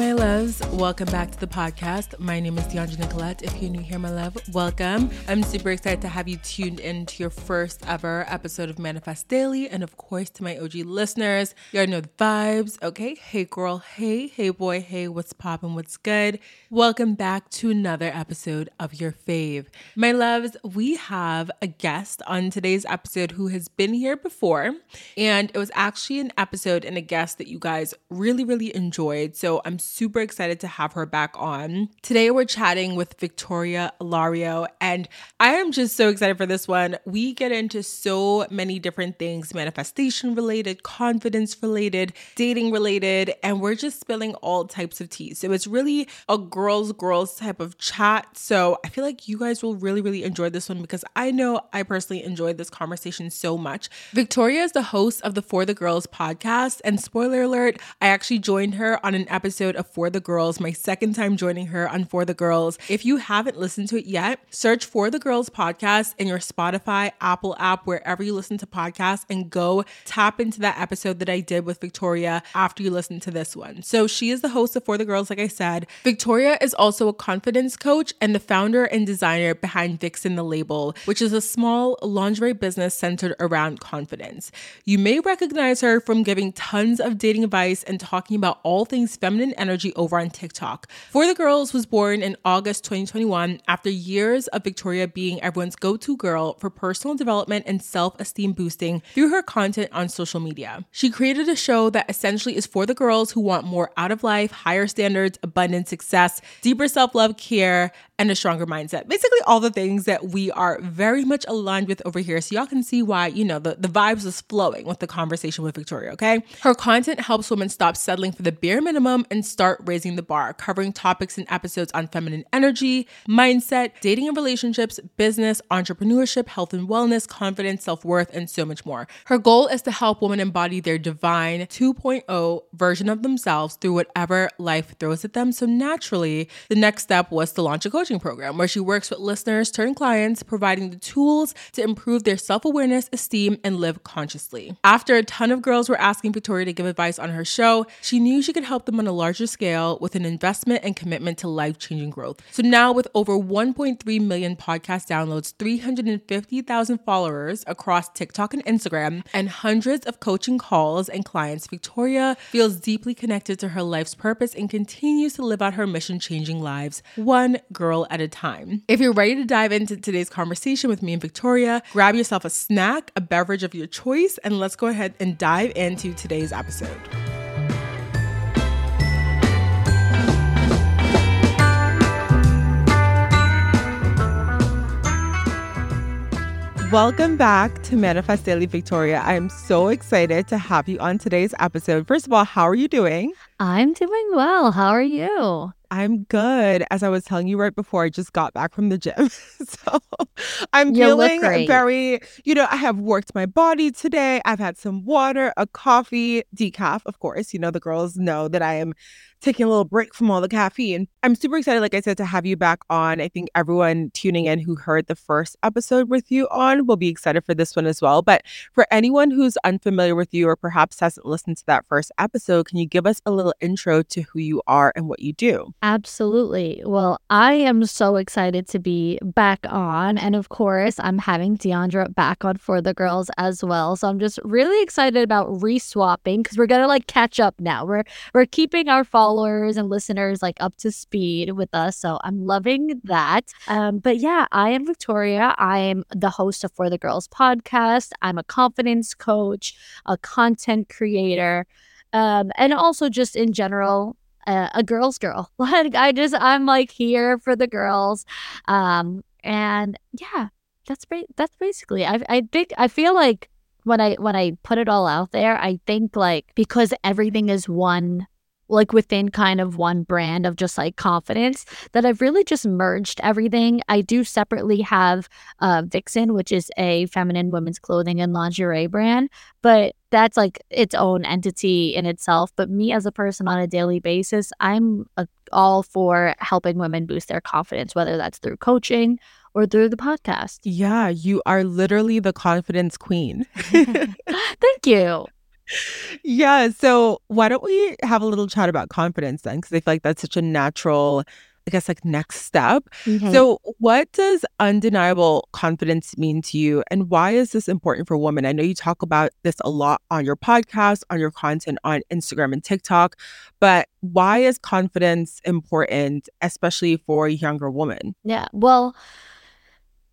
My loves. Welcome back to the podcast. My name is Deandra Nicolette. If you're new here, my love, welcome. I'm super excited to have you tuned in to your first ever episode of Manifest Daily. And of course, to my OG listeners, you already know the vibes. Okay. Hey, girl. Hey, hey, boy. Hey, what's poppin'? What's good? Welcome back to another episode of your fave. My loves, we have a guest on today's episode who has been here before. And it was actually an episode and a guest that you guys really, really enjoyed. So I'm super excited to have her back on. Today we're chatting with Victoria Alario, and I am just so excited for this one. We get into so many different things manifestation related, confidence related, dating related, and we're just spilling all types of tea. So it's really a girls, girls type of chat. So I feel like you guys will really, really enjoy this one because I know I personally enjoyed this conversation so much. Victoria is the host of the For the Girls podcast, and spoiler alert, I actually joined her on an episode of For the Girls, my second time joining her on For the Girls. If you haven't listened to it yet, search For the Girls podcast in your Spotify, Apple app, wherever you listen to podcasts, and go tap into that episode that I did with Victoria after you listen to this one. So she is the host of For the Girls, like I said. Victoria is also a confidence coach and the founder and designer behind Vicsen the Label, which is a small lingerie business centered around confidence. You may recognize her from giving tons of dating advice and talking about all things feminine energy over on TikTok. For the Girls was born in August 2021 after years of Victoria being everyone's go to girl for personal development and self esteem boosting through her content on social media. She created a show that essentially is for the girls who want more out of life, higher standards, abundant success, deeper self love, care, and a stronger mindset. Basically, all the things that we are very much aligned with over here. So, y'all can see why, you know, the, the vibes is flowing with the conversation with Victoria, okay? Her content helps women stop settling for the bare minimum and start raising the bar, covering topics and episodes on feminine energy, mindset, dating and relationships, business, entrepreneurship, health and wellness, confidence, self worth, and so much more. Her goal is to help women embody their divine 2.0 version of themselves through whatever life throws at them. So, naturally, the next step was to launch a coaching program where she works with listeners turned clients, providing the tools to improve their self awareness, esteem, and live consciously. After a ton of girls were asking Victoria to give advice on her show, she knew she could help them on a larger scale with an investment and commitment to life changing growth. So now, with over 1.3 million podcast downloads, 350,000 followers across TikTok and Instagram, and hundreds of coaching calls and clients, Victoria feels deeply connected to her life's purpose and continues to live out her mission changing lives, one girl at a time. If you're ready to dive into today's conversation with me and Victoria, grab yourself a snack, a beverage of your choice, and let's go ahead and dive into today's episode. Welcome back to Manifest Daily Victoria. I am so excited to have you on today's episode. First of all, how are you doing? I'm doing well. How are you? I'm good. As I was telling you right before, I just got back from the gym. so I'm You feeling very, you know, I have worked my body today. I've had some water, a coffee, decaf, of course. You know, the girls know that I am taking a little break from all the caffeine. I'm super excited, like I said, to have you back on. I think everyone tuning in who heard the first episode with you on will be excited for this one as well. But for anyone who's unfamiliar with you or perhaps hasn't listened to that first episode, can you give us a little intro to who you are and what you do? Absolutely. Well, I am so excited to be back on. And of course, I'm having Deandra back on for the girls as well. So I'm just really excited about reswapping because we're gonna like catch up now. We're we're keeping our followers and listeners like up to speed with us. So I'm loving that. Um, but yeah, I am Victoria. I am the host of For the Girls podcast. I'm a confidence coach, a content creator. Um, and also just in general, uh, a girl's girl. Like I just I'm like here for the girls. Um and yeah, that's ba- that's basically I I think I feel like when I when I put it all out there, I think like because everything is one like within kind of one brand of just like confidence that I've really just merged everything. I do separately have uh Vicsen, which is a feminine women's clothing and lingerie brand, but that's like its own entity in itself. But me as a person on a daily basis, I'm uh all for helping women boost their confidence, whether that's through coaching or through the podcast. Yeah, you are literally the confidence queen. Thank you. Yeah. So why don't we have a little chat about confidence then? Because I feel like that's such a natural, I guess, like next step. Mhm. So, what does undeniable confidence mean to you? And why is this important for women? I know you talk about this a lot on your podcast, on your content on Instagram and TikTok, but why is confidence important, especially for a younger woman? Yeah. Well,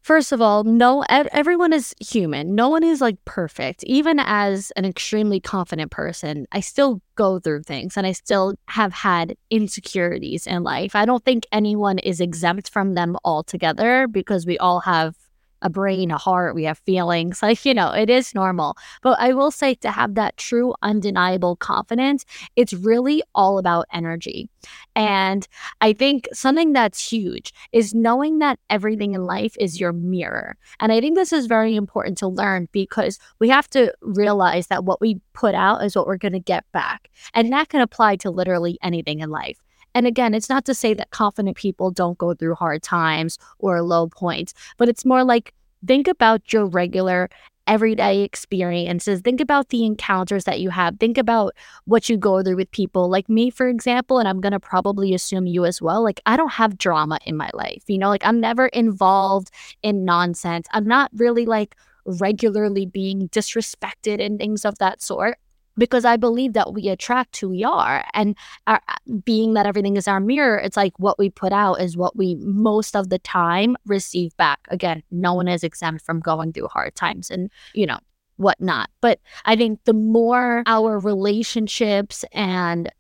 first of all, no, everyone is human. No one is like perfect. Even as an extremely confident person, I still go through things and I still have had insecurities in life. I don't think anyone is exempt from them altogether because we all have a brain, a heart, we have feelings. Like, you know, it is normal. But I will say to have that true, undeniable confidence, it's really all about energy. And I think something that's huge is knowing that everything in life is your mirror. And I think this is very important to learn because we have to realize that what we put out is what we're going to get back. And that can apply to literally anything in life. And again, it's not to say that confident people don't go through hard times or low points, but it's more like think about your regular everyday experiences. Think about the encounters that you have. Think about what you go through with people. Like me, for example, and I'm going to probably assume you as well. Like, I don't have drama in my life. You know, like I'm never involved in nonsense. I'm not really like regularly being disrespected and things of that sort because I believe that we attract who we are. And our, being that everything is our mirror, it's like what we put out is what we most of the time receive back. Again, no one is exempt from going through hard times and, you know, whatnot. But I think the more our relationships and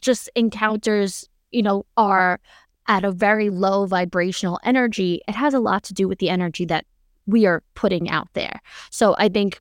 just encounters, you know, are at a very low vibrational energy, it has a lot to do with the energy that we are putting out there. So I think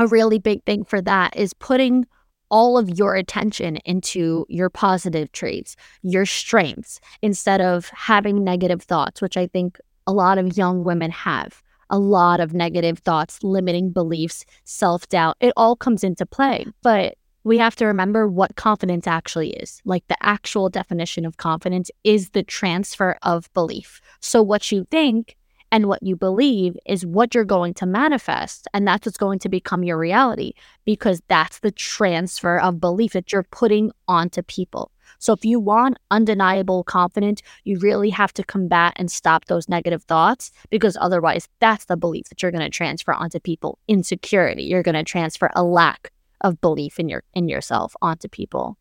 a really big thing for that is putting all of your attention into your positive traits, your strengths, instead of having negative thoughts, which I think a lot of young women have. A lot of negative thoughts, limiting beliefs, self doubt. It all comes into play. But we have to remember what confidence actually is. Like the actual definition of confidence is the transfer of belief. So, what you think and what you believe is what you're going to manifest. And that's what's going to become your reality because that's the transfer of belief that you're putting onto people. So if you want undeniable confidence, you really have to combat and stop those negative thoughts because otherwise that's the belief that you're going to transfer onto people. Insecurity, you're going to transfer a lack of belief in your in yourself onto people.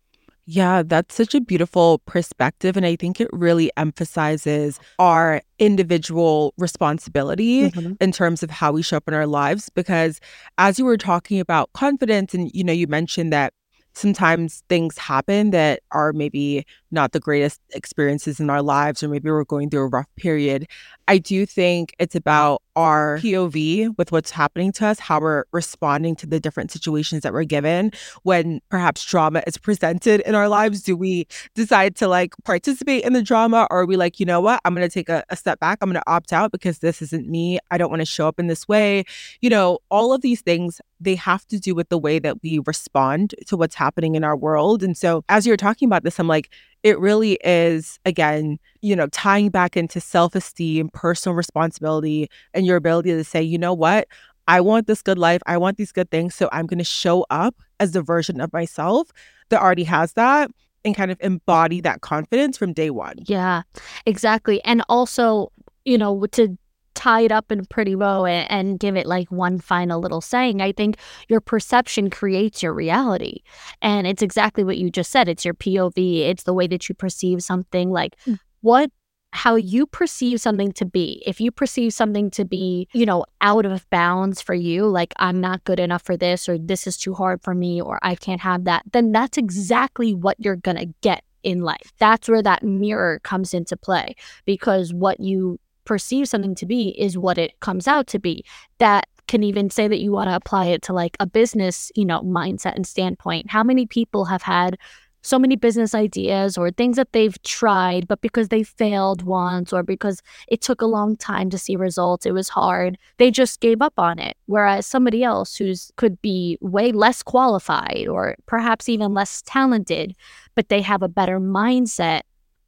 Yeah, that's such a beautiful perspective. And I think it really emphasizes our individual responsibility Mhm. in terms of how we show up in our lives. Because as you were talking about confidence, and you know, you mentioned that sometimes things happen that are maybe not the greatest experiences in our lives, or maybe we're going through a rough period. I do think it's about our POV with what's happening to us, how we're responding to the different situations that we're given when perhaps drama is presented in our lives. Do we decide to like participate in the drama, or are we like, you know what, I'm going to take a, a step back, I'm going to opt out because this isn't me. I don't want to show up in this way. You know, all of these things, they have to do with the way that we respond to what's happening in our world. And so as you're talking about this, I'm like, it really is, again, you know, tying back into self esteem, personal responsibility, and your ability to say, you know what? I want this good life. I want these good things. So I'm going to show up as the version of myself that already has that and kind of embody that confidence from day one. Yeah, exactly. And also, you know, to tie it up in a pretty bow and, and give it like one final little saying, I think your perception creates your reality. And it's exactly what you just said. It's your POV, it's the way that you perceive something. Like, mm. what how you perceive something to be. If you perceive something to be, you know, out of bounds for you, like I'm not good enough for this, or this is too hard for me, or I can't have that, then that's exactly what you're going to get in life. That's where that mirror comes into play because what you perceive something to be is what it comes out to be. That can even say that you want to apply it to like a business, you know, mindset and standpoint. How many people have had so many business ideas or things that they've tried, but because they failed once or because it took a long time to see results, it was hard, they just gave up on it. Whereas somebody else who's could be way less qualified or perhaps even less talented, but they have a better mindset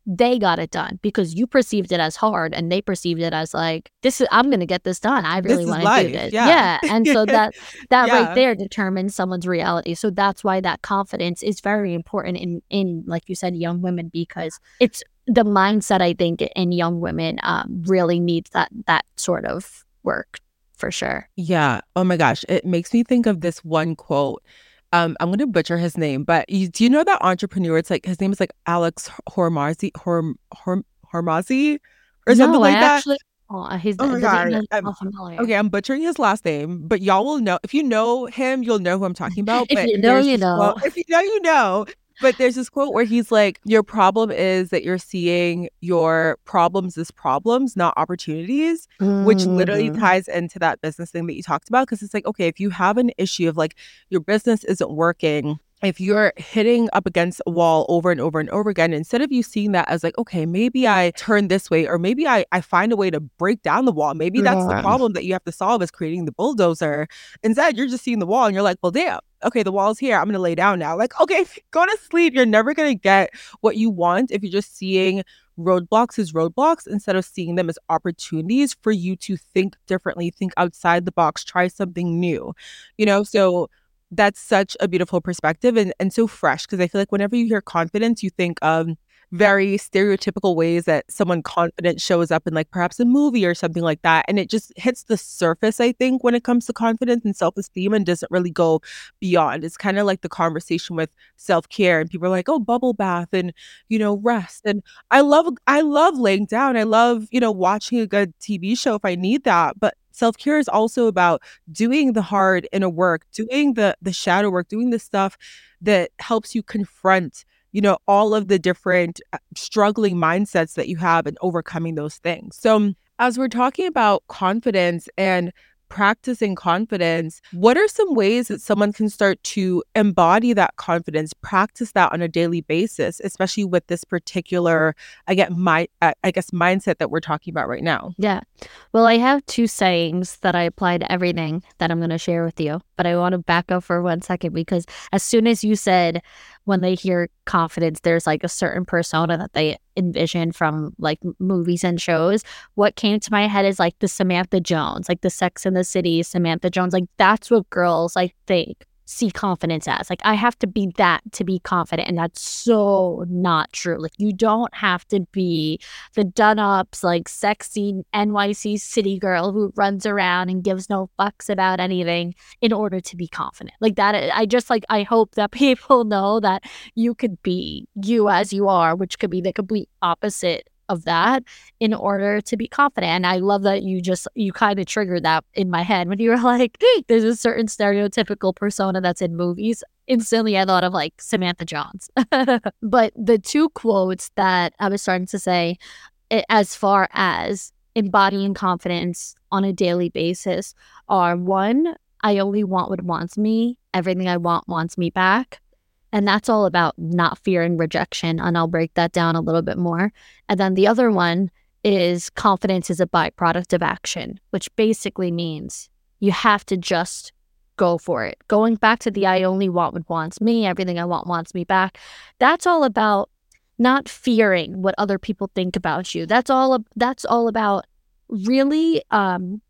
they got it done because you perceived it as hard and they perceived it as like this is i'm gonna get this done i really want to do this yeah. yeah. and so that that yeah. right there determines someone's reality so that's why that confidence is very important in in like you said young women because it's the mindset i think in young women um, really needs that that sort of work for sure yeah oh my gosh it makes me think of this one quote um, I'm gonna butcher his name, but you, do you know that entrepreneur? It's like his name is like Alex Hormazi, Horm, Horm, Hormazi, or something no, like I that. Actually, oh, he's oh my god! okay, I'm butchering his last name, but y'all will know if you know him, you'll know who I'm talking about. if you know, you know. Well, if you know, you know. But there's this quote where he's like, Your problem is that you're seeing your problems as problems, not opportunities, mm-hmm. which literally mm-hmm. ties into that business thing that you talked about. Cause it's like, okay, if you have an issue of like your business isn't working, if you're hitting up against a wall over and over and over again, instead of you seeing that as like, okay, maybe mm. I turn this way, or maybe I, I find a way to break down the wall. Maybe that's yeah. the problem that you have to solve is creating the bulldozer. Instead, you're just seeing the wall and you're like, well, damn, okay, the wall's here. I'm going to lay down now. Like, okay, go to sleep. You're never going to get what you want if you're just seeing roadblocks as roadblocks instead of seeing them as opportunities for you to think differently, think outside the box, try something new. You know, so that's such a beautiful perspective and, and so fresh because I feel like whenever you hear confidence, you think of very stereotypical ways that someone confident shows up in like perhaps a movie or something like that. And it just hits the surface, I think, when it comes to confidence and self esteem and doesn't really go beyond. It's kind of like the conversation with self care and people are like, oh, bubble bath and, you know, rest. And I love, I love laying down. I love, you know, watching a good TV show if I need that. But self care is also about doing the hard inner work, doing the the shadow work, doing the stuff that helps you confront, you know, all of the different uh, struggling mindsets that you have and overcoming those things. So, as we're talking about confidence and practicing confidence, what are some ways that someone can start to embody that confidence, practice that on a daily basis, especially with this particular, I get my, I guess, mindset that we're talking about right now? Yeah. Well, I have two sayings that I apply to everything that I'm going to share with you, but I want to back up for one second because as soon as you said, when they hear confidence, there's like a certain persona that they envision from like movies and shows. What came to my head is like the Samantha Jones, like the Sex and the City Samantha Jones. Like that's what girls I think see confidence as. Like I have to be that to be confident. And that's so not true. Like you don't have to be the done ups, like sexy NYC city girl who runs around and gives no fucks about anything in order to be confident. Like that I just like I hope that people know that you could be you as you are, which could be the complete opposite of that in order to be confident. And I love that you just you kind of triggered that in my head when you were like, there's a certain stereotypical persona that's in movies instantly I thought of like Samantha Jones. but the two quotes that I was starting to say, as far as embodying confidence on a daily basis, are one, I only want what wants me. Everything I want wants me back. And that's all about not fearing rejection. And I'll break that down a little bit more. And then the other one is confidence is a byproduct of action, which basically means you have to just go for it. Going back to the I only want what wants me, everything I want wants me back. That's all about not fearing what other people think about you. That's all that's all about really um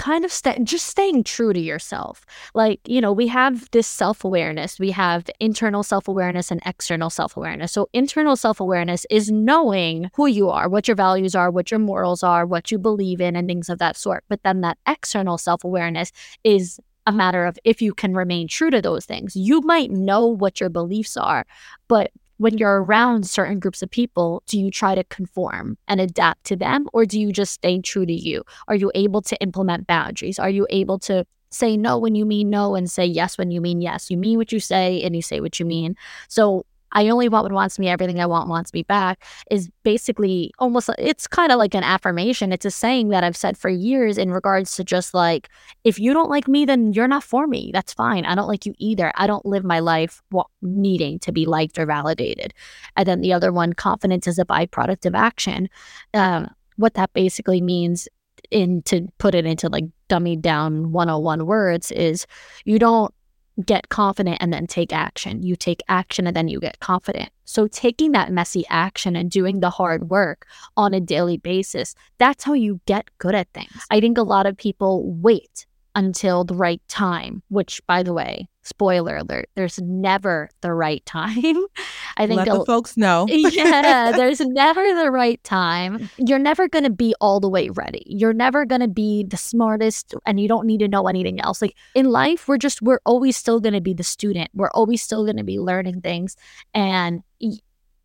kind of st- just staying true to yourself. Like, you know, we have this self awareness, we have internal self awareness and external self awareness. So, internal self awareness is knowing who you are, what your values are, what your morals are, what you believe in, and things of that sort. But then that external self awareness is a matter of if you can remain true to those things. You might know what your beliefs are, but when you're around certain groups of people, do you try to conform and adapt to them or do you just stay true to you? Are you able to implement boundaries? Are you able to say no when you mean no and say yes when you mean yes? You mean what you say and you say what you mean. So I only want what wants me, everything I want wants me back is basically almost, it's kind of like an affirmation. It's a saying that I've said for years in regards to just like, if you don't like me, then you're not for me. That's fine. I don't like you either. I don't live my life needing to be liked or validated. And then the other one, confidence is a byproduct of action. Um, what that basically means in to put it into like dummied down 101 words is you don't get confident and then take action. You take action and then you get confident. So, taking that messy action and doing the hard work on a daily basis, that's how you get good at things. I think a lot of people wait until the right time, which, by the way, spoiler alert, there's never the right time. I think let the folks know. yeah, there's never the right time. You're never going to be all the way ready. You're never going to be the smartest and you don't need to know anything else. Like in life, we're just, we're always still going to be the student. We're always still going to be learning things. And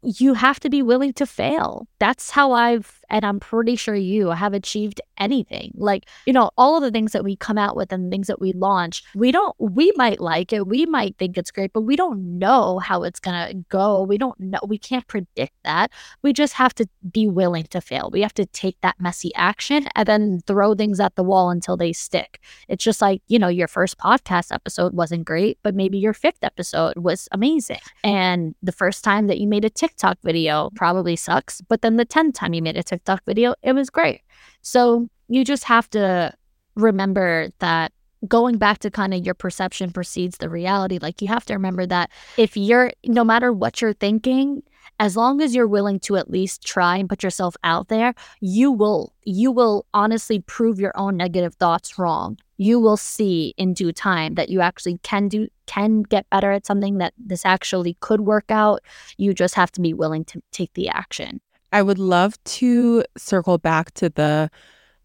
you have to be willing to fail. That's how I've, and I'm pretty sure you have achieved anything. Like, you know, all of the things that we come out with and things that we launch, we don't, we might like it, we might think it's great, but we don't know how it's going to go. We don't know, we can't predict that. We just have to be willing to fail. We have to take that messy action and then throw things at the wall until they stick. It's just like, you know, your first podcast episode wasn't great, but maybe your fifth episode was amazing. And the first time that you made a TikTok video probably sucks, but then the 10th time you made a TikTok video, it was great. So you just have to remember that going back to kind of your perception precedes the reality. Like you have to remember that if you're, no matter what you're thinking, as long as you're willing to at least try and put yourself out there, you will, you will honestly prove your own negative thoughts wrong. You will see in due time that you actually can do, can get better at something that this actually could work out. You just have to be willing to take the action. I would love to circle back to the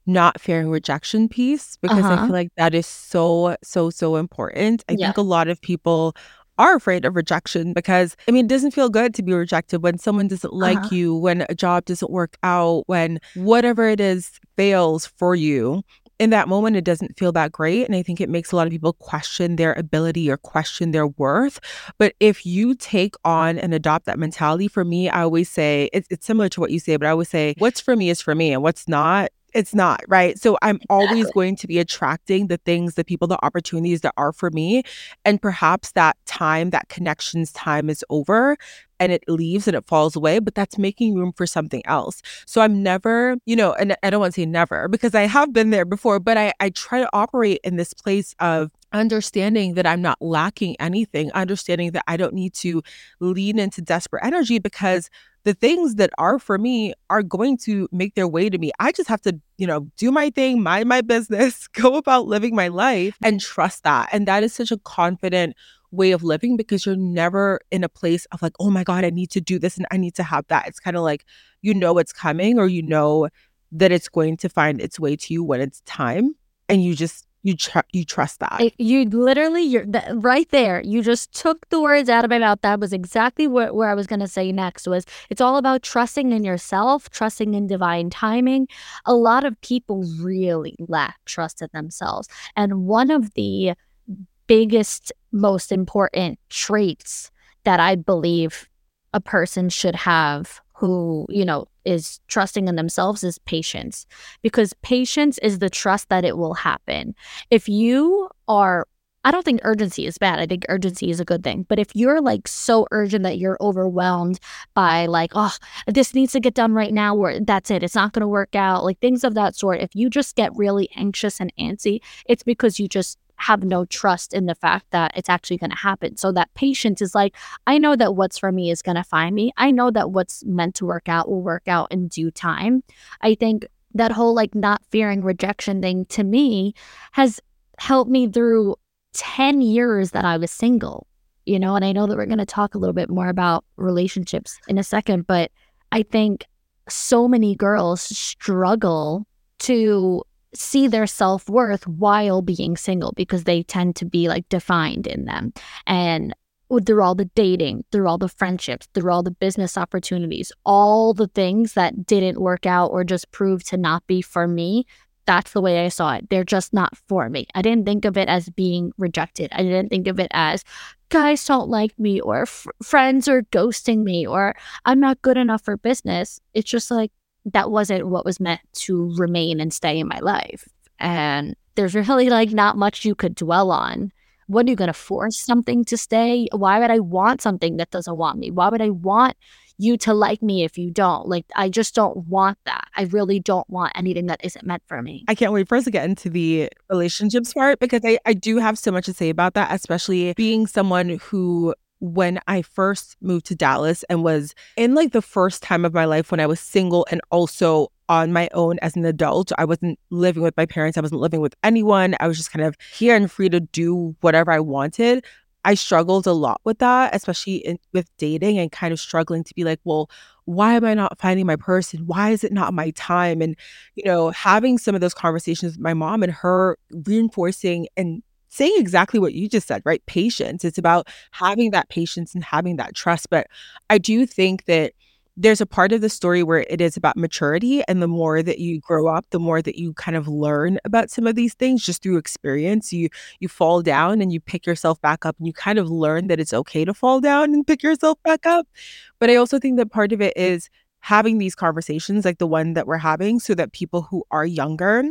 not fearing rejection piece because uh-huh. I feel like that is so, so, so important. I yeah. think a lot of people are afraid of rejection because I mean, it doesn't feel good to be rejected when someone doesn't like uh-huh. you, when a job doesn't work out, when whatever it is fails for you in that moment, it doesn't feel that great. And I think it makes a lot of people question their ability or question their worth. But if you take on and adopt that mentality, for me, I always say it's, it's similar to what you say, but I always say, what's for me is for me, and what's not it's not right so i'm always going to be attracting the things the people the opportunities that are for me and perhaps that time that connections time is over and it leaves and it falls away, but that's making room for something else. So I'm never, you know, and I don't want to say never because I have been there before, but I, I try to operate in this place of understanding that I'm not lacking anything, understanding that I don't need to lean into desperate energy because the things that are for me are going to make their way to me. I just have to, you know, do my thing, mind my business, go about living my life and trust that. And that is such a confident way of living because you're never in a place of like, oh my God, I need to do this and I need to have that. It's kind of like you know it's coming or you know that it's going to find its way to you when it's time. And you just you tr- you trust that. You literally you're th- right there. You just took the words out of my mouth. That was exactly what where I was going to say next was it's all about trusting in yourself, trusting in divine timing. A lot of people really lack trust in themselves. And one of the biggest most important traits that I believe a person should have who, you know, is trusting in themselves is patience because patience is the trust that it will happen. If you are I don't think urgency is bad. I think urgency is a good thing. But if you're like so urgent that you're overwhelmed by like, oh, this needs to get done right now, or that's it, it's not going to work out, like things of that sort, if you just get really anxious and antsy, it's because you just have no trust in the fact that it's actually going to happen. So that patience is like, I know that what's for me is going to find me. I know that what's meant to work out will work out in due time. I think that whole like not fearing rejection thing to me has helped me through 10 years that I was single, you know, and I know that we're going to talk a little bit more about relationships in a second, but I think so many girls struggle to see their self worth while being single because they tend to be like defined in them. And through all the dating, through all the friendships, through all the business opportunities, all the things that didn't work out or just proved to not be for me, that's the way I saw it. They're just not for me. I didn't think of it as being rejected. I didn't think of it as guys don't like me or f- friends are ghosting me or I'm not good enough for business. It's just like that wasn't what was meant to remain and stay in my life. And there's really like not much you could dwell on. What are you going to force something to stay? Why would I want something that doesn't want me? Why would I want you to like me if you don't? Like, I just don't want that. I really don't want anything that isn't meant for me. I can't wait for us to get into the relationships part because I, I do have so much to say about that, especially being someone who when I first moved to Dallas and was in like the first time of my life when I was single and also on my own as an adult. I wasn't living with my parents. I wasn't living with anyone. I was just kind of here and free to do whatever I wanted. I struggled a lot with that, especially in, with dating and kind of struggling to be like, well, why am I not finding my person? Why is it not my time? And, you know, having some of those conversations with my mom and her reinforcing and saying exactly what you just said, right? Patience. It's about having that patience and having that trust. But I do think that there's a part of the story where it is about maturity. And the more that you grow up, the more that you kind of learn about some of these things just through experience. You you fall down and you pick yourself back up and you kind of learn that it's okay to fall down and pick yourself back up. But I also think that part of it is having these conversations like the one that we're having so that people who are younger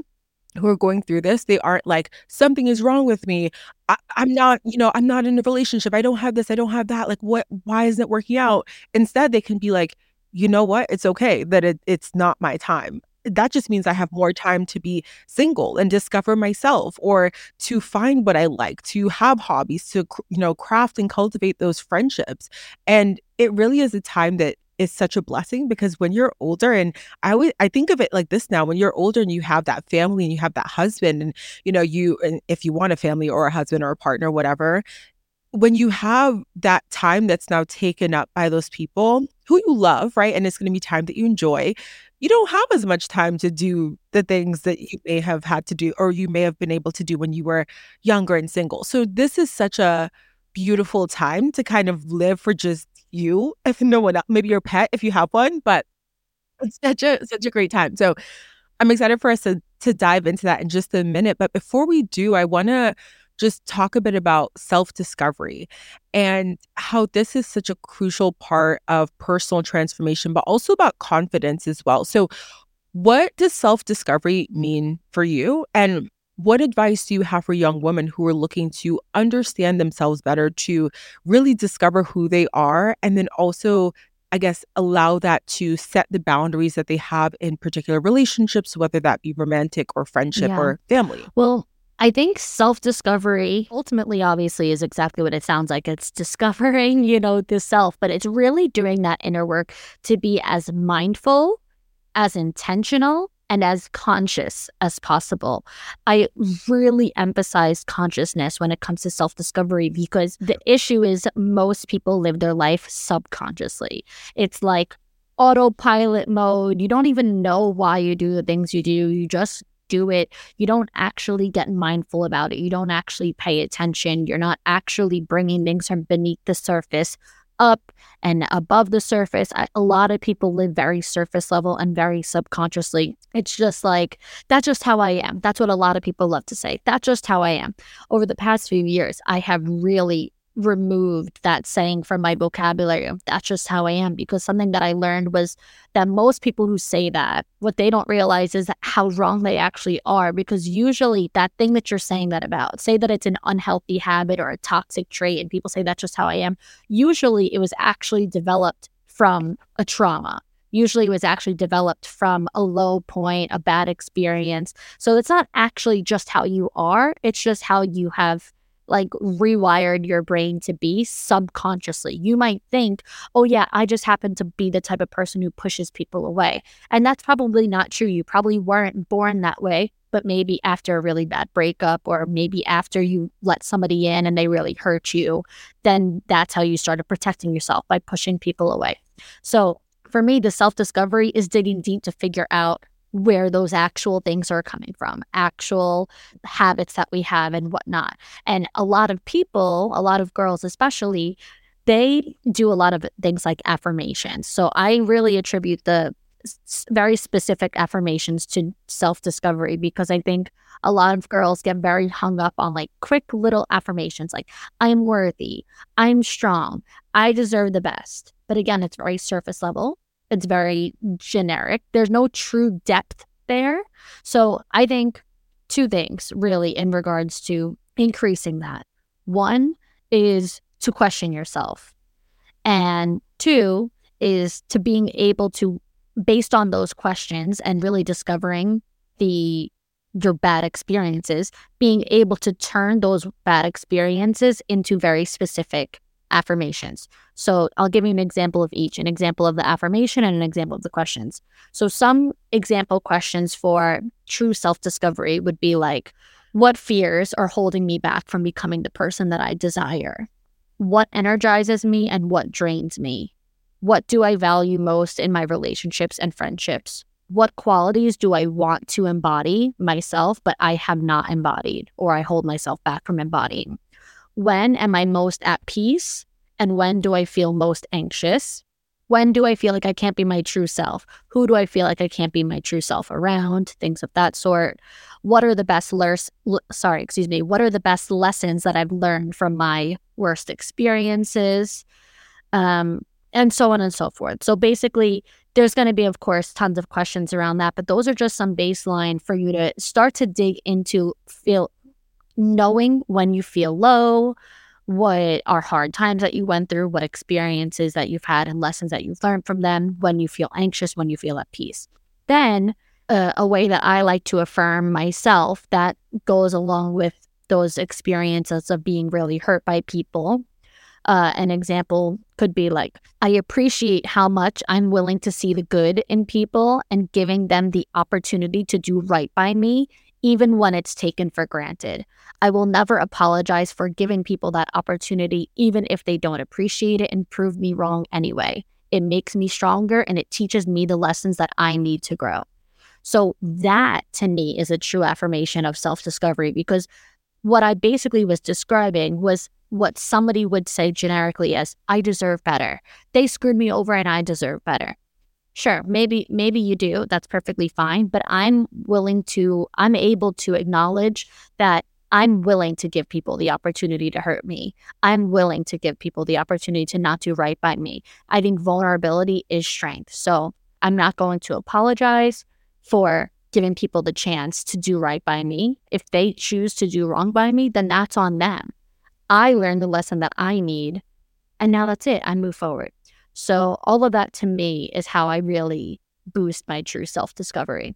who are going through this, they aren't like, something is wrong with me. I, am not, you know, I'm not in a relationship. I don't have this. I don't have that. Like, what, why isn't it working out? Instead, they can be like, you know what? It's okay that it, it's not my time. That just means I have more time to be single and discover myself or to find what I like, to have hobbies, to, you know, craft and cultivate those friendships. And it really is a time that is such a blessing because when you're older and I always I think of it like this now when you're older and you have that family and you have that husband and you know you and if you want a family or a husband or a partner whatever when you have that time that's now taken up by those people who you love right and it's going to be time that you enjoy you don't have as much time to do the things that you may have had to do or you may have been able to do when you were younger and single. So this is such a beautiful time to kind of live for just you, if no one else, maybe your pet if you have one, but it's such a such a great time. So I'm excited for us to to dive into that in just a minute. But before we do, I want to just talk a bit about self discovery and how this is such a crucial part of personal transformation, but also about confidence as well. So, what does self discovery mean for you? And what advice do you have for young women who are looking to understand themselves better, to really discover who they are, and then also, I guess, allow that to set the boundaries that they have in particular relationships, whether that be romantic or friendship yeah. or family? Well, I think self discovery ultimately, obviously, is exactly what it sounds like. It's discovering, you know, the self, but it's really doing that inner work to be as mindful, as intentional, and as conscious as possible. I really emphasize consciousness when it comes to self discovery because the issue is most people live their life subconsciously. It's like autopilot mode. You don't even know why you do the things you do, you just do it. You don't actually get mindful about it. You don't actually pay attention. You're not actually bringing things from beneath the surface up and above the surface. I, a lot of people live very surface level and very subconsciously. It's just like, that's just how I am. That's what a lot of people love to say. That's just how I am. Over the past few years, I have really removed that saying from my vocabulary. That's just how I am. Because something that I learned was that most people who say that, what they don't realize is how wrong they actually are. Because usually that thing that you're saying that about, say that it's an unhealthy habit or a toxic trait, and people say that's just how I am, usually it was actually developed from a trauma. Usually it was actually developed from a low point, a bad experience. So it's not actually just how you are, it's just how you have like rewired your brain to be subconsciously. You might think, oh, yeah, I just happen to be the type of person who pushes people away. And that's probably not true. You probably weren't born that way, but maybe after a really bad breakup, or maybe after you let somebody in and they really hurt you, then that's how you started protecting yourself by pushing people away. So for me, the self discovery is digging deep to figure out where those actual things are coming from, actual habits that we have and whatnot. And a lot of people, a lot of girls especially, they do a lot of things like affirmations. So I really attribute the very specific affirmations to self discovery because I think a lot of girls get very hung up on like quick little affirmations like, I'm worthy, I'm strong, I deserve the best. But again, it's very surface level. It's very generic. There's no true depth there. So I think two things really in regards to increasing that. One is to question yourself. And two is to being able to, based on those questions and really discovering the your bad experiences, being able to turn those bad experiences into very specific affirmations. So I'll give you an example of each an example of the affirmation and an example of the questions. So, some example questions for true self discovery would be like, What fears are holding me back from becoming the person that I desire? What energizes me and what drains me? What do I value most in my relationships and friendships? What qualities do I want to embody myself, but I have not embodied or I hold myself back from embodying? When am I most at peace? And when do I feel most anxious? When do I feel like I can't be my true self? Who do I feel like I can't be my true self around? Things of that sort. What are the best lers- sorry, excuse me, what are the best lessons that I've learned from my worst experiences? Um, and so on and so forth. So basically, there's going to be, of course, tons of questions around that, but those are just some baseline for you to start to dig into feel knowing when you feel low, what are hard times that you went through, what experiences that you've had and lessons that you've learned from them, when you feel anxious, when you feel at peace. Then, uh, a way that I like to affirm myself that goes along with those experiences of being really hurt by people. Uh, an example could be like, I appreciate how much I'm willing to see the good in people and giving them the opportunity to do right by me even when it's taken for granted. I will never apologize for giving people that opportunity, even if they don't appreciate it and prove me wrong anyway. It makes me stronger and it teaches me the lessons that I need to grow. So, that to me is a true affirmation of self discovery because what I basically was describing was what somebody would say generically as, I deserve better. They screwed me over and I deserve better. Sure, maybe maybe you do. That's perfectly fine, but I'm willing to I'm able to acknowledge that I'm willing to give people the opportunity to hurt me. I'm willing to give people the opportunity to not do right by me. I think vulnerability is strength. So, I'm not going to apologize for giving people the chance to do right by me. If they choose to do wrong by me, then that's on them. I learned the lesson that I need, and now that's it. I move forward. So, all of that to me is how I really boost my true self discovery.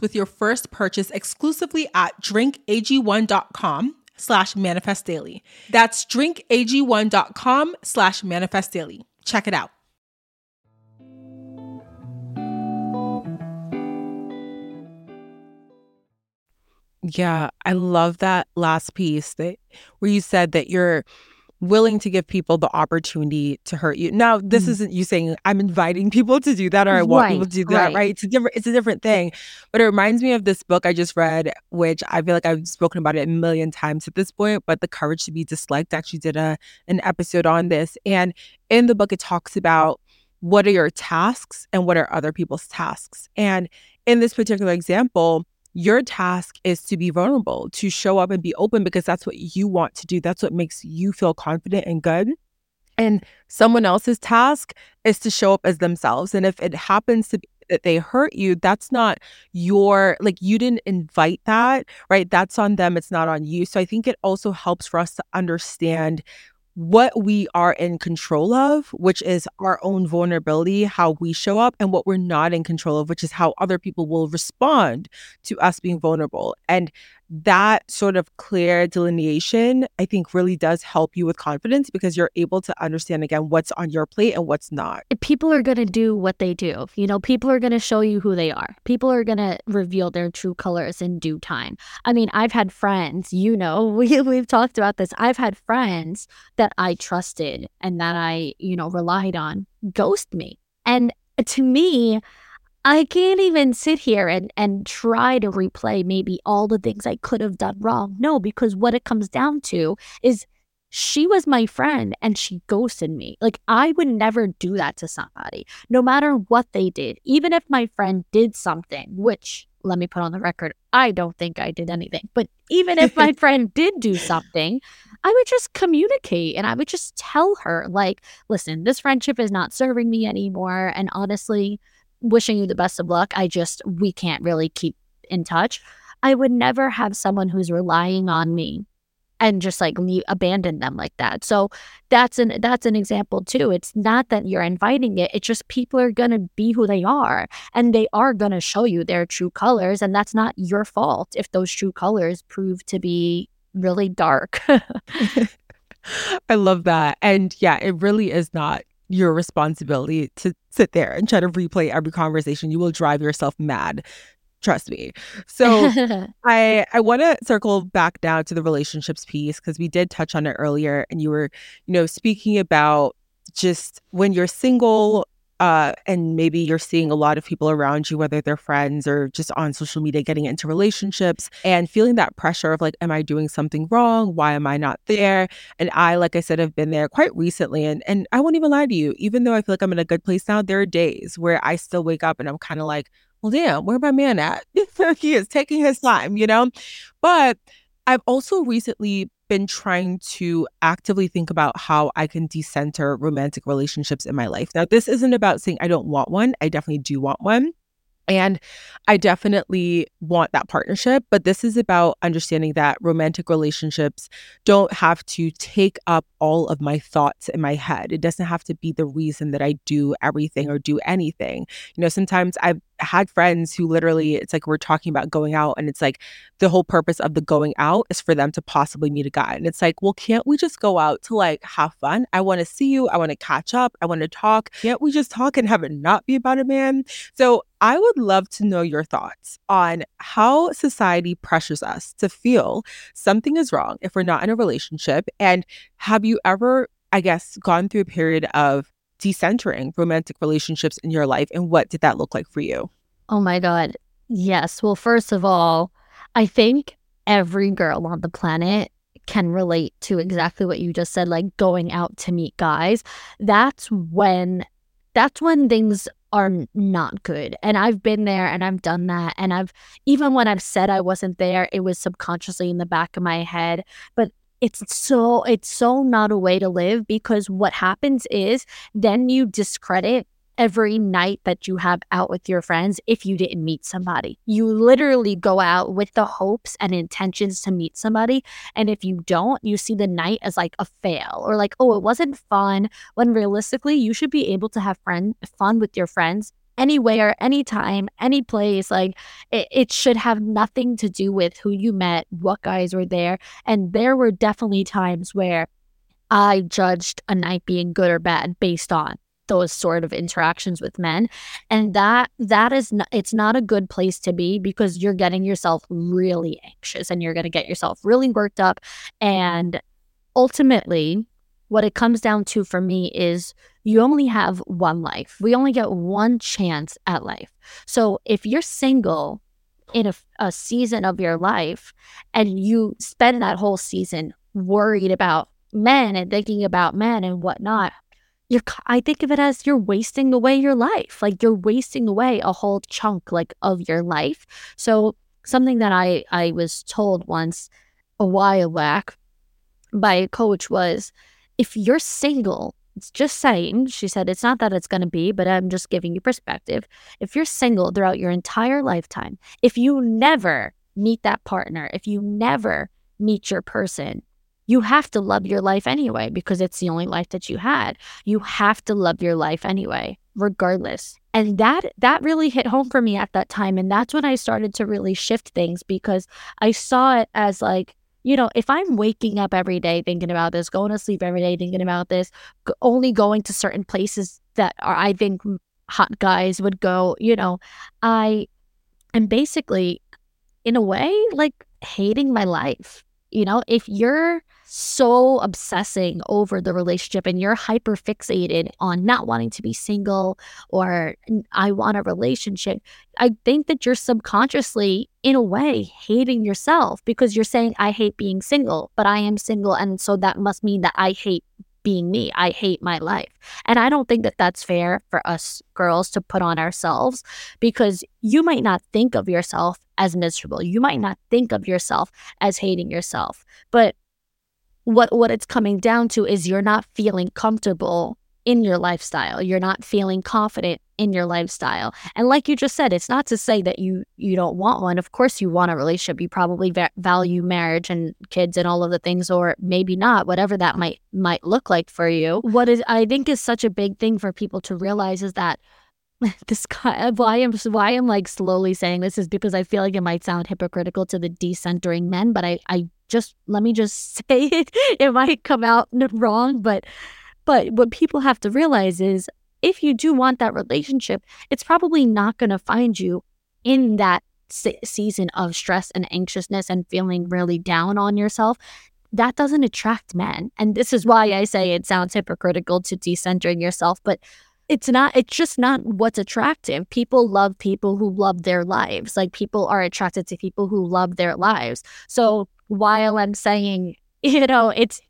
with your first purchase exclusively at drinkag1.com slash manifest daily. That's drinkag1.com slash manifest daily. Check it out. Yeah, I love that last piece that where you said that you're willing to give people the opportunity to hurt you. Now, this mm. isn't you saying I'm inviting people to do that or I want right, people to do that, right. right? It's a different it's a different thing. But it reminds me of this book I just read, which I feel like I've spoken about it a million times at this point, but The Courage to be Disliked actually did a an episode on this. And in the book it talks about what are your tasks and what are other people's tasks. And in this particular example, your task is to be vulnerable, to show up and be open because that's what you want to do. That's what makes you feel confident and good. And someone else's task is to show up as themselves. And if it happens to be that they hurt you, that's not your, like, you didn't invite that, right? That's on them. It's not on you. So I think it also helps for us to understand what we are in control of, which is our own vulnerability, how we show up, and what we're not in control of, which is how other people will respond to us being vulnerable. And that sort of clear delineation, I think, really does help you with confidence because you're able to understand again what's on your plate and what's not. People are going to do what they do. You know, people are going to show you who they are. People are going to reveal their true colors in due time. I mean, I've had friends, you know, we, we've talked about this. I've had friends that I trusted and that I, you know, relied on ghost me. And to me, I can't even sit here and, and try to replay maybe all the things I could have done wrong. No, because what it comes down to is she was my friend and she ghosted me. Like, I would never do that to somebody, no matter what they did. Even if my friend did something, which let me put on the record, I don't think I did anything. But even if my friend did do something, I would just communicate and I would just tell her, like, listen, this friendship is not serving me anymore. And honestly, wishing you the best of luck. I just, we can't really keep in touch. I would never have someone who's relying on me and just like abandon them like that. So that's an that's an example too. It's not that you're inviting it. It's just people are gonna be who they are, and they are gonna show you their true colors, and that's not your fault if those true colors prove to be really dark. I love that, and yeah, it really is not your responsibility to sit there and try to replay every conversation. You will drive yourself mad. Trust me. So I I want to circle back down to the relationships piece because we did touch on it earlier and you were, you know, speaking about just when you're single uh, and maybe you're seeing a lot of people around you, whether they're friends or just on social media, getting into relationships and feeling that pressure of like, am I doing something wrong? Why am I not there? And I, like I said, have been there quite recently. And and I won't even lie to you, even though I feel like I'm in a good place now, there are days where I still wake up and I'm kind of like, well, damn, where my man at? he is taking his time, you know? But I've also recently been trying to actively think about how I can decenter romantic relationships in my life. Now, this isn't about saying I don't want one. I definitely do want one. And I definitely want that partnership, but this is about understanding that romantic relationships don't have to take up all of my thoughts in my head. It doesn't have to be the reason that I do everything or do anything. You know, sometimes I've had friends who literally, it's like we're talking about going out, and it's like the whole purpose of the going out is for them to possibly meet a guy. And it's like, well, can't we just go out to like have fun? I want to see you. I want to catch up. I want to talk. Can't we just talk and have it not be about a man? So I would love to know your thoughts on how society pressures us to feel something is wrong if we're not in a relationship. And have you ever, I guess, gone through a period of decentering romantic relationships in your life? And what did that look like for you? Oh my God. Yes. Well, first of all, I think every girl on the planet can relate to exactly what you just said, like going out to meet guys. That's when that's when things are not good. And I've been there and I've done that. And I've, even when I've said I wasn't there, it was subconsciously in the back of my head. But it's so, it's so not a way to live because what happens is then you discredit every night that you have out with your friends if you didn't meet somebody. You literally go out with the hopes and intentions to meet somebody. And if you don't, you see the night as like a fail or like, oh, it wasn't fun. When realistically, you should be able to have friend fun with your friends anywhere, anytime, any place. Like it, it should have nothing to do with who you met, what guys were there. And there were definitely times where I judged a night being good or bad based on those sort of interactions with men. And that that is not, it's not a good place to be because you're getting yourself really anxious and you're going to get yourself really worked up. And ultimately what it comes down to for me is you only have one life. We only get one chance at life. So if you're single in a, a season of your life and you spend that whole season worried about men and thinking about men and whatnot you're I think of it as you're wasting away your life. Like you're wasting away a whole chunk like of your life. So something that I I was told once a while back by a coach was if you're single, it's just saying, she said, it's not that it's going to be, but I'm just giving you perspective. If you're single throughout your entire lifetime, if you never meet that partner, if you never meet your person, you have to love your life anyway because it's the only life that you had. You have to love your life anyway, regardless. And that that really hit home for me at that time and that's when I started to really shift things because I saw it as like you know, if I'm waking up every day thinking about this, going to sleep every day thinking about this, only going to certain places that are, I think hot guys would go, you know, I am basically, in a way, like hating my life. You know, if you're so obsessing over the relationship and you're hyper fixated on not wanting to be single or I want a relationship, I think that you're subconsciously, in a way, hating yourself because you're saying, I hate being single, but I am single. And so that must mean that I hate being me. I hate my life. And I don't think that that's fair for us girls to put on ourselves because you might not think of yourself as miserable. You might not think of yourself as hating yourself. But what what it's coming down to is you're not feeling comfortable in your lifestyle. You're not feeling confident in your lifestyle. And like you just said, it's not to say that you you don't want one. Of course you want a relationship. You probably va- value marriage and kids and all of the things or maybe not, whatever that might might look like for you. What is I think is such a big thing for people to realize is that this guy why I'm why I'm like slowly saying this is because I feel like it might sound hypocritical to the decentering men, but I I just let me just say it. It might come out wrong, but but what people have to realize is if you do want that relationship, it's probably not going to find you in that se- season of stress and anxiousness and feeling really down on yourself. That doesn't attract men. And this is why I say it sounds hypocritical to decentering yourself, but it's not it's just not what's attractive people love people who love their lives like people are attracted to people who love their lives so while i'm saying you know it's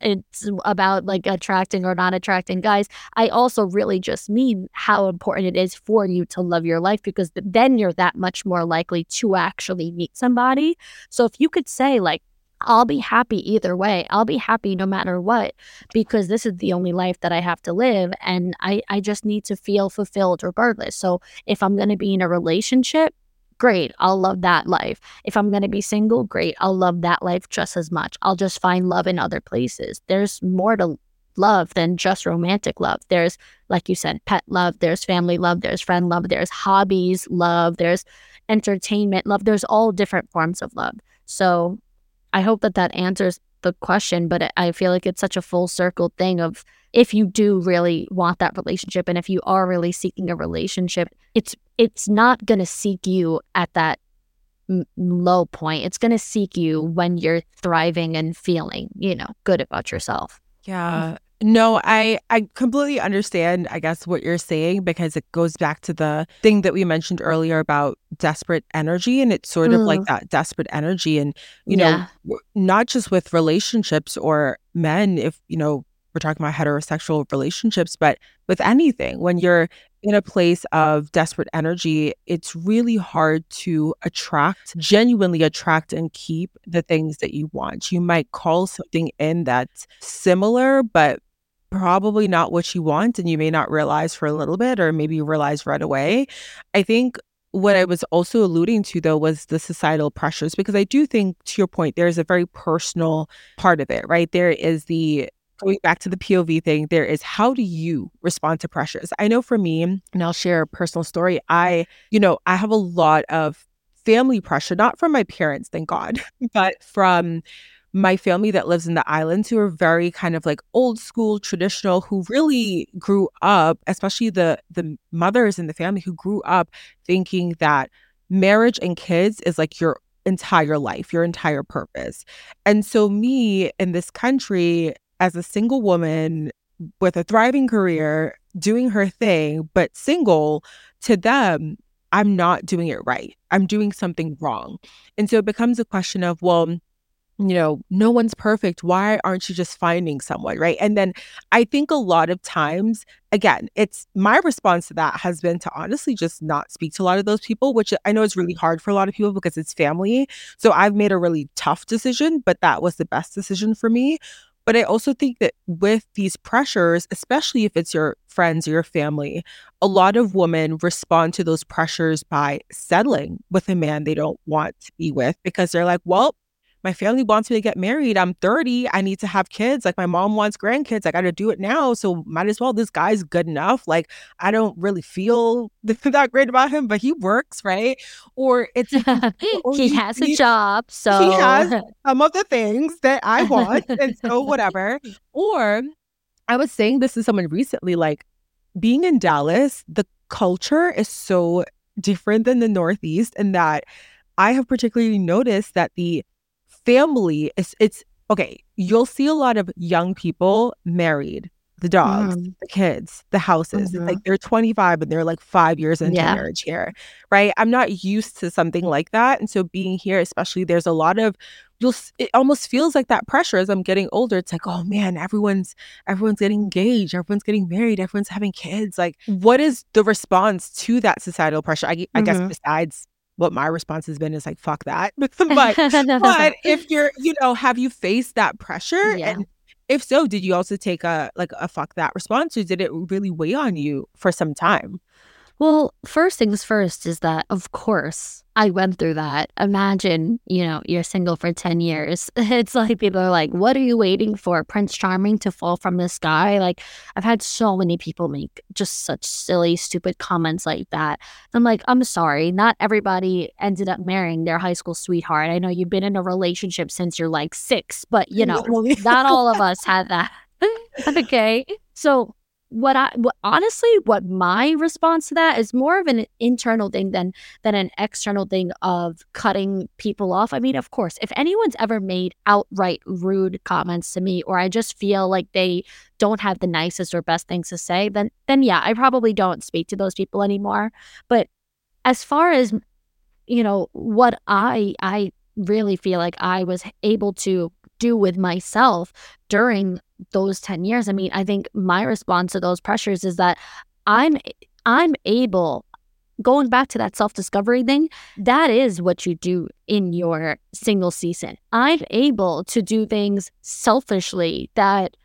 it's about like attracting or not attracting guys i also really just mean how important it is for you to love your life because then you're that much more likely to actually meet somebody so if you could say like I'll be happy either way. I'll be happy no matter what because this is the only life that I have to live and I I just need to feel fulfilled regardless. So if I'm going to be in a relationship, great, I'll love that life. If I'm going to be single, great, I'll love that life just as much. I'll just find love in other places. There's more to love than just romantic love. There's, like you said, pet love, there's family love, there's friend love, there's hobbies love, there's entertainment love, there's all different forms of love. So I hope that that answers the question, but I feel like it's such a full circle thing of if you do really want that relationship and if you are really seeking a relationship, it's it's not going to seek you at that low point. It's going to seek you when you're thriving and feeling, you know, good about yourself. Yeah. No, I I completely understand I guess what you're saying because it goes back to the thing that we mentioned earlier about desperate energy and it's sort mm. of like mm. that desperate energy and you yeah. know not just with relationships or men if you know we're talking about heterosexual relationships but with anything when you're in a place of desperate energy, it's really hard to attract, genuinely attract and keep the things that you want. You might call something in that's similar, but probably not what you want. And you may not realize for a little bit, or maybe you realize right away. I think what I was also alluding to, though, was the societal pressures, because I do think, to your point, there's a very personal part of it, right? There is the going back to the POV thing, there is how do you respond to pressures? I know for me, and I'll share a personal story. I, you know, I have a lot of family pressure, not from my parents, thank God, but from my family that lives in the islands who are very kind of like old school traditional who really grew up especially the the mothers in the family who grew up thinking that marriage and kids is like your entire life your entire purpose and so me in this country as a single woman with a thriving career, doing her thing, but single, to them, I'm not doing it right. I'm doing something wrong. And so it becomes a question of, well, you know, no one's perfect. Why aren't you just finding someone? Right. And then I think a lot of times, again, it's my response to that has been to honestly just not speak to a lot of those people, which I know is really hard for a lot of people because it's family. So I've made a really tough decision, but that was the best decision for me. But I also think that with these pressures, especially if it's your friends or your family, a lot of women respond to those pressures by settling with a man they don't want to be with because they're like, well, my family wants me to get married. I'm 30. I need to have kids. Like my mom wants grandkids. I got to do it now. So might as well. This guy's good enough. Like I don't really feel that great about him, but he works, right? Or it's or he, has he, a job. So he has some of the things that I want. and so whatever. Or I was saying this to someone recently, like being in Dallas, the culture is so different than the Northeast, and that I have particularly noticed that the family is it's okay, you'll see a lot of young people married, the dogs, mm. the kids, the houses. Mm-hmm. like they're 25 and they're like five years into yeah. marriage here, right? I'm not used to something like that. And so being here, especially, there's a lot of you'll it almost feels like that pressure as I'm getting older. It's like, oh man, everyone's everyone's getting engaged, everyone's getting married, everyone's having kids. Like, what is the response to that societal pressure? I, I mm-hmm. guess besides what my response has been is like fuck that. But but if you're you know have you faced that pressure? Yeah. and if so did you also take a like a fuck that response or did it really weigh on you for some time well, first things first is that, of course, I went through that. Imagine, you know, you're single for 10 years. It's like people are like, what are you waiting for? Prince Charming to fall from the sky? Like, I've had so many people make just such silly, stupid comments like that. I'm like, I'm sorry. Not everybody ended up marrying their high school sweetheart. I know you've been in a relationship since you're like six, but, you know, not all of us had that. okay. So what I what, honestly what my response to that is more of an internal thing than than an external thing of cutting people off. I mean, of course, if anyone's ever made outright rude comments to me or I just feel like they don't have the nicest or best things to say, then then yeah, I probably don't speak to those people anymore. But as far as you know, what I I really feel like I was able to do with myself during those 10 years. I mean i think my response to those pressures is that i'm i'm able going back to that self-discovery thing that is what you do in your single season. I'm able to do things selfishly that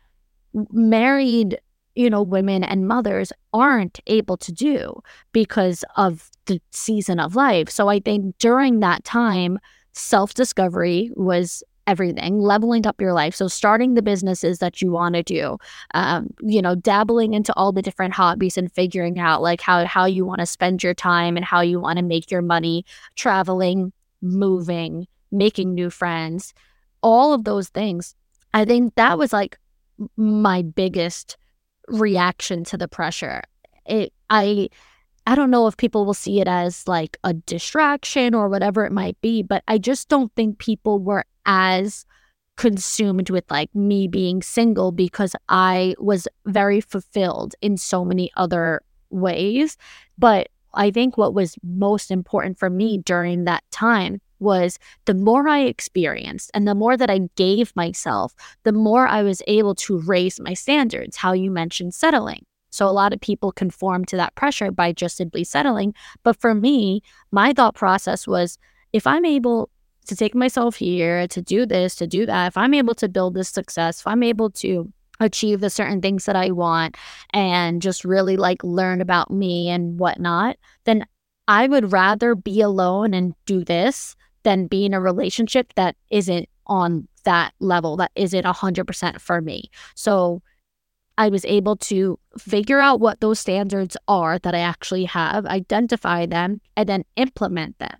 married you know women and mothers aren't able to do because of the season of life. So i think during that time self-discovery was everything, leveling up your life. So, starting the businesses that you want to do, um, you know, dabbling into all the different hobbies and figuring out like how, how you want to spend your time and how you want to make your money, traveling, moving, making new friends, all of those things. I think that was like my biggest reaction to the pressure. It, I, I don't know if people will see it as like a distraction or whatever it might be, but I just don't think people were as consumed with like me being single because I was very fulfilled in so many other ways. But I think what was most important for me during that time was the more I experienced and the more that I gave myself, the more I was able to raise my standards, how you mentioned settling. So a lot of people conform to that pressure by just simply settling. But for me, my thought process was if I'm able to take myself here, to do this, to do that, if I'm able to build this success, if I'm able to achieve the certain things that I want and just really like learn about me and whatnot, then I would rather be alone and do this than be in a relationship that isn't on that level, that isn't 100% for me. So I was able to figure out what those standards are that I actually have, identify them, and then implement them.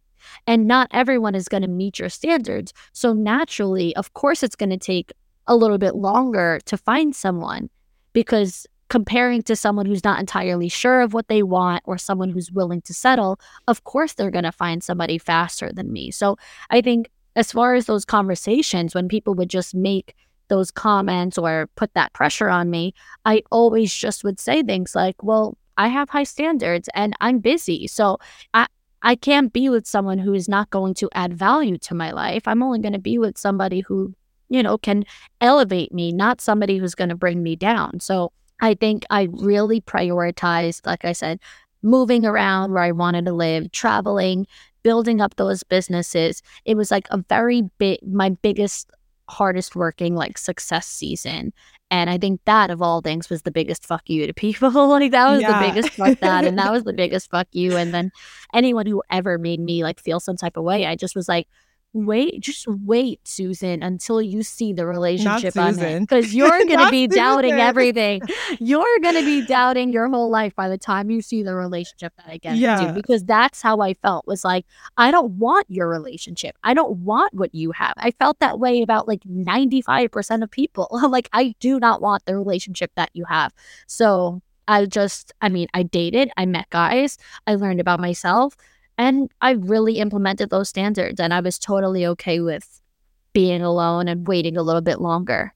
And not everyone is going to meet your standards. So naturally, of course, it's going to take a little bit longer to find someone because comparing to someone who's not entirely sure of what they want or someone who's willing to settle, of course, they're going to find somebody faster than me. So I think as far as those conversations, when people would just make those comments or put that pressure on me, I always just would say things like, well, I have high standards and I'm busy. So I, I can't be with someone who is not going to add value to my life. I'm only going to be with somebody who, you know, can elevate me, not somebody who's going to bring me down. So I think I really prioritized, like I said, moving around where I wanted to live, traveling, building up those businesses. It was like a very big, my biggest hardest working like success season. And I think that of all things was the biggest fuck you to people. like that was yeah. the biggest fuck that. And that was the biggest fuck you. And then anyone who ever made me like feel some type of way, I just was like, wait, just wait, Susan, until you see the relationship I'm in. Because you're going to be doubting everything. You're going to be doubting your whole life by the time you see the relationship that I get yeah. into. Because that's how I felt was like, I don't want your relationship. I don't want what you have. I felt that way about like 95% of people. like, I do not want the relationship that you have. So I just, I mean, I dated, I met guys, I learned about myself and I really implemented those standards and I was totally okay with being alone and waiting a little bit longer.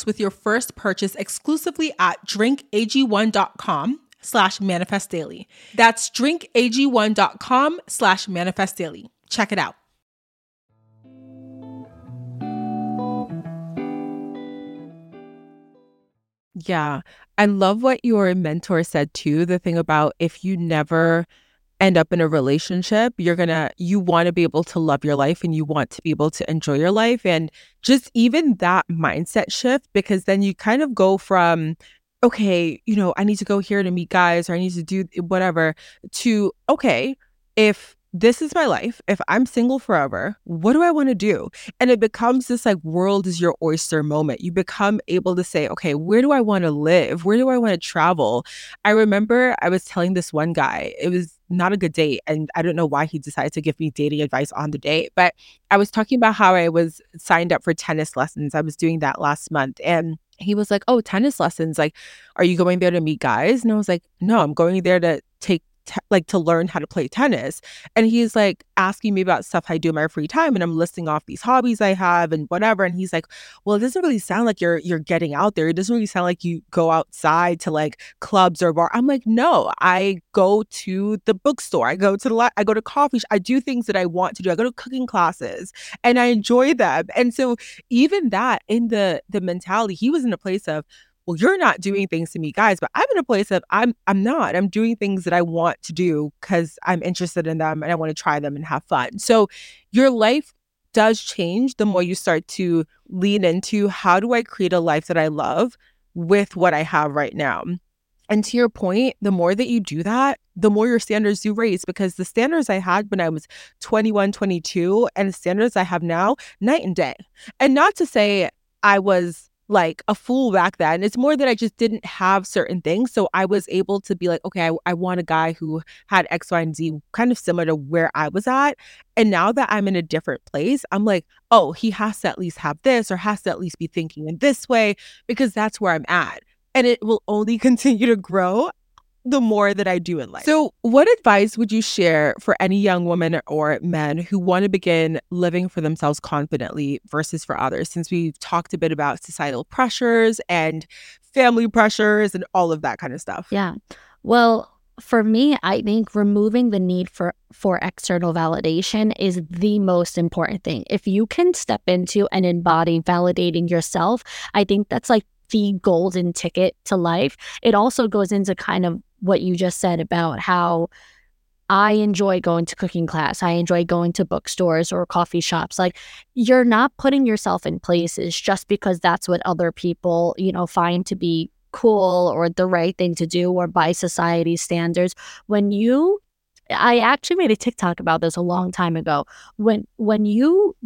bucks with your first purchase exclusively at drinkag1.com slash manifest daily. That's drinkag1.com slash manifest daily. Check it out. Yeah. I love what your mentor said too the thing about if you never end up in a relationship, you're gonna, you want to be able to love your life and you want to be able to enjoy your life. And just even that mindset shift, because then you kind of go from, okay, you know, I need to go here to meet guys or I need to do whatever, to, okay, if this is my life. If I'm single forever, what do I want to do? And it becomes this like world is your oyster moment. You become able to say, okay, where do I want to live? Where do I want to travel? I remember I was telling this one guy, it was not a good date. And I don't know why he decided to give me dating advice on the date, but I was talking about how I was signed up for tennis lessons. I was doing that last month. And he was like, Oh, tennis lessons. Like, are you going there to meet guys? And I was like, No, I'm going there to take te- like to learn how to play tennis. And he's like asking me about stuff I do in my free time, and I'm listing off these hobbies I have and whatever. And he's like, "Well, it doesn't really sound like you're you're getting out there. It doesn't really sound like you go outside to like clubs or bar." I'm like, "No, I go to the bookstore. I go to the li- I go to coffee. Sh- I do things that I want to do. I go to cooking classes, and I enjoy them." And so even that in the the mentality, he was in a place of well, you're not doing things to me, guys, but I'm in a place of I'm I'm not. I'm doing things that I want to do because I'm interested in them and I want to try them and have fun. So your life does change the more you start to lean into how do I create a life that I love with what I have right now. And to your point, the more that you do that, the more your standards do raise because the standards I had when I was 21, 22 and the standards I have now, night and day. And not to say I was like a fool back then. It's more that I just didn't have certain things. So I was able to be like, okay, I, I want a guy who had X, Y, and Z, kind of similar to where I was at. And now that I'm in a different place, I'm like, oh, he has to at least have this or has to at least be thinking in this way because that's where I'm at. And it will only continue to grow the more that I do in life. So, what advice would you share for any young woman or men who want to begin living for themselves confidently versus for others? Since we've talked a bit about societal pressures and family pressures and all of that kind of stuff. Yeah. Well, for me, I think removing the need for for external validation is the most important thing. If you can step into and embody validating yourself, I think that's like the golden ticket to life. It also goes into kind of what you just said about how I enjoy going to cooking class. I enjoy going to bookstores or coffee shops. Like you're not putting yourself in places just because that's what other people, you know, find to be cool or the right thing to do or by society standards. When you I actually made a TikTok about this a long time ago. When when you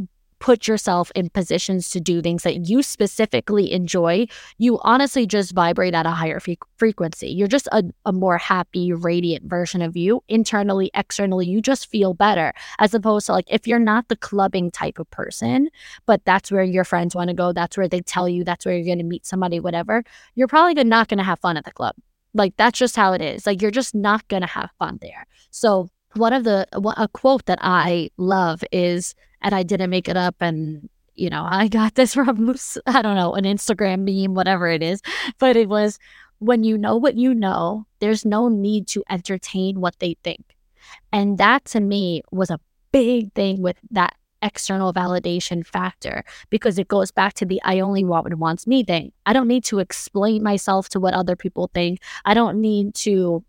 put yourself in positions to do things that you specifically enjoy, you honestly just vibrate at a higher frequency. You're just a, a more happy, radiant version of you. Internally, externally, you just feel better. As opposed to like if you're not the clubbing type of person, but that's where your friends want to go, that's where they tell you, that's where you're going to meet somebody, whatever, you're probably not going to have fun at the club. Like that's just how it is. Like you're just not going to have fun there. So, one of the a quote that I love is and I didn't make it up. And, you know, I got this from, I don't know, an Instagram meme, whatever it is. But it was when you know what you know, there's no need to entertain what they think. And that to me was a big thing with that external validation factor because it goes back to the I only want what wants me thing. I don't need to explain myself to what other people think. I don't need to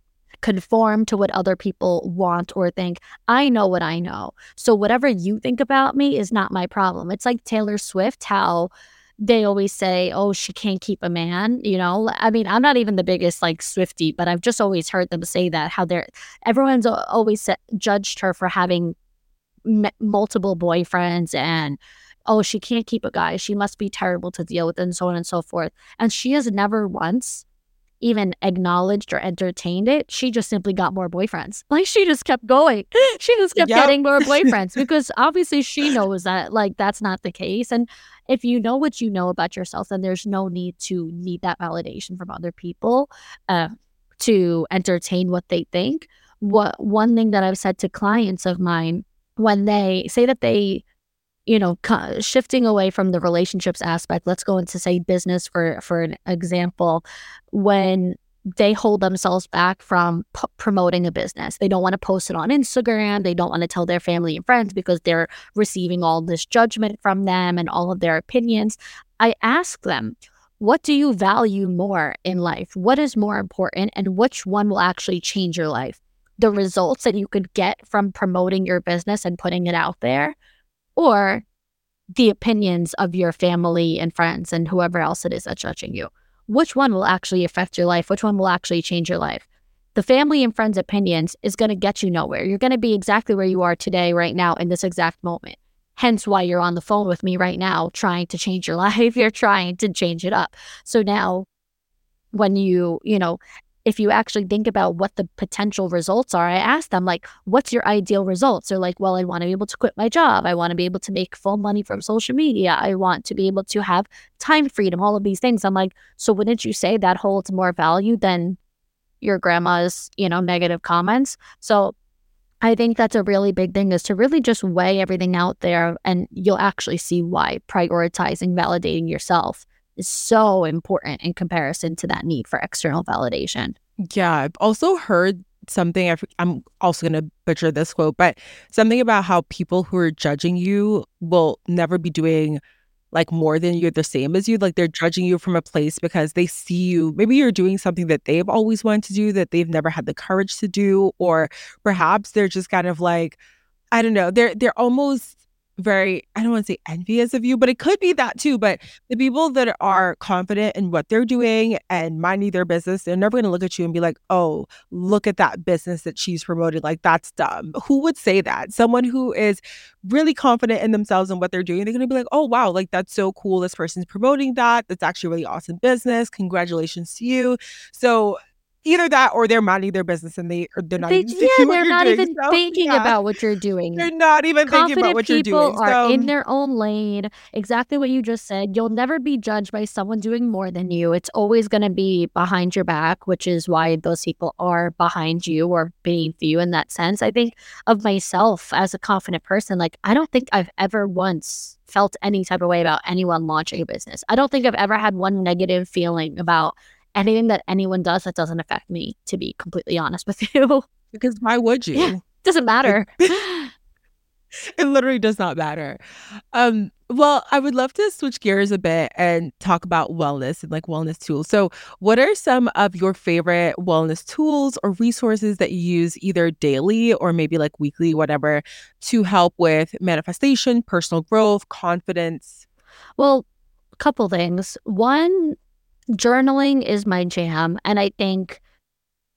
conform to what other people want or think. I know what I know. So whatever you think about me is not my problem. It's like Taylor Swift, how they always say, oh, she can't keep a man. You know, I mean, I'm not even the biggest like Swifty, but I've just always heard them say that how they're everyone's always judged her for having m- multiple boyfriends and oh, she can't keep a guy. She must be terrible to deal with, and so on and so forth. And she has never once even acknowledged or entertained it. She just simply got more boyfriends. Like she just kept going. She just kept yep. getting more boyfriends because obviously she knows that like that's not the case. And if you know what you know about yourself, then there's no need to need that validation from other people uh, to entertain what they think. What one thing that I've said to clients of mine when they say that they you know shifting away from the relationships aspect let's go into say business for for an example when they hold themselves back from p- promoting a business. They don't want to post it on Instagram. They don't want to tell their family and friends because they're receiving all this judgment from them and all of their opinions. I ask them, what do you value more in life? What is more important and which one will actually change your life? The results that you could get from promoting your business and putting it out there, or the opinions of your family and friends and whoever else it is that's judging you. Which one will actually affect your life? Which one will actually change your life? The family and friends' opinions is going to get you nowhere. You're going to be exactly where you are today, right now, in this exact moment. Hence why you're on the phone with me right now, trying to change your life. You're trying to change it up. So now, when you, you know, if you actually think about what the potential results are, I ask them, like, what's your ideal results? They're like, well, I want to be able to quit my job. I want to be able to make full money from social media. I want to be able to have time freedom, all of these things. I'm like, so wouldn't you say that holds more value than your grandma's, you know, negative comments? So I think that's a really big thing is to really just weigh everything out there and you'll actually see why prioritizing validating yourself is so important in comparison to that need for external validation. Yeah, I've also heard something. i am also going to butcher this quote, but something about how people who are judging you will never be doing like more than you're the same as you. Like they're judging you from a place because they see you. Maybe you're doing something that they've always wanted to do that they've never had the courage to do, or perhaps they're just kind of like, I don't know. They're they're almost very i don't want to say envious of you but it could be that too but the people that are confident in what they're doing and minding their business they're never going to look at you and be like oh look at that business that she's promoting like that's dumb. Who would say that? Someone who is really confident in themselves and what they're doing they're going to be like oh wow like that's so cool this person's promoting that that's actually really awesome business congratulations to you. So either that or they're minding their business and they or they're not they, even yeah they're not doing. even so, thinking yeah. about what you're doing they're not even Confident thinking about what you're doing people are so, in their own lane exactly what you just said you'll never be judged by someone doing more than you it's always going to be behind your back which is why those people are behind you or beneath you in that sense i think of myself as a confident person like i don't think i've ever once felt any type of way about anyone launching a business i don't think i've ever had one negative feeling about anything that anyone does that doesn't affect me, to be completely honest with you. Because why would you? Yeah, doesn't matter. it literally does not matter. Um, well, I would love to switch gears a bit and talk about wellness and like wellness tools. So, what are some of your favorite wellness tools or resources that you use either daily or maybe like weekly, whatever, to help with manifestation, personal growth, confidence? Well, a couple things. One, journaling is my jam. And I think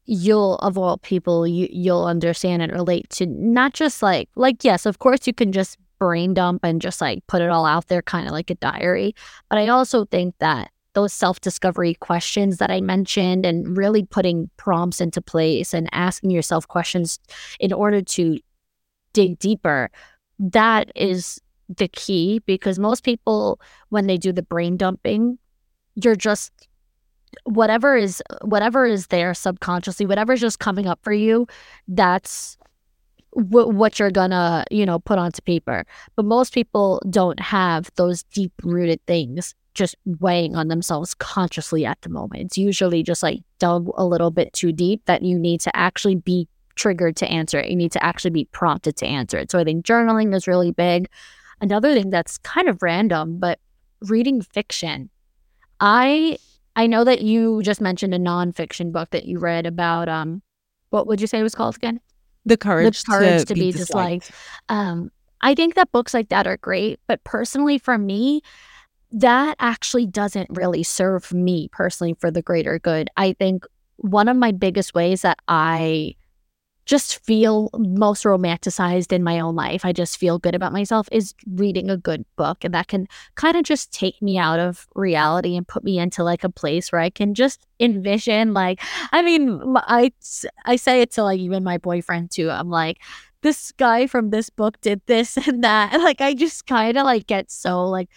you'll of all people you you'll understand and relate to not just like like yes of course you can just brain dump and just like put it all out there kind of like a diary but i also think that those self-discovery questions that i mentioned and really putting prompts into place and asking yourself questions in order to dig deeper that is the key because most people when they do the brain dumping you're just whatever is whatever is there subconsciously whatever's just coming up for you that's w- what you're gonna you know put onto paper. But most people don't have those deep rooted things just weighing on themselves consciously at the moment. It's usually just like dug a little bit too deep that you need to actually be triggered to answer it. You need to actually be prompted to answer it. So i think journaling is really big. Another thing that's kind of random but reading fiction I I know that you just mentioned a nonfiction book that you read about um what would you say it was called again? The courage, the courage to, to be, be disliked. disliked. Um, I think that books like that are great, but personally for me, that actually doesn't really serve me personally for the greater good. I think one of my biggest ways that I just feel most romanticized in my own life. I just feel good about myself is reading a good book. And that can kind of just take me out of reality and put me into like a place where I can just envision, like, I mean, I, I say it to like even my boyfriend too. I'm like, this guy from this book did this and that. And like, I just kind of like get so like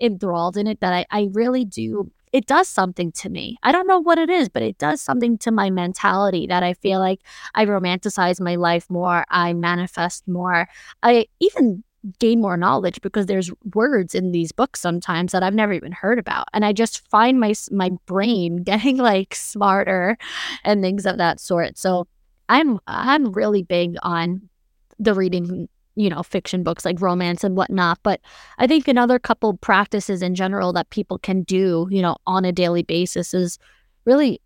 enthralled in it that I, I really do it does something to me. I don't know what it is, but it does something to my mentality that I feel like I romanticize my life more, I manifest more, I even gain more knowledge because there's words in these books sometimes that I've never even heard about and I just find my my brain getting like smarter and things of that sort. So I'm I'm really big on the reading you know, fiction books like romance and whatnot. But I think another couple practices in general that people can do, you know, on a daily basis is really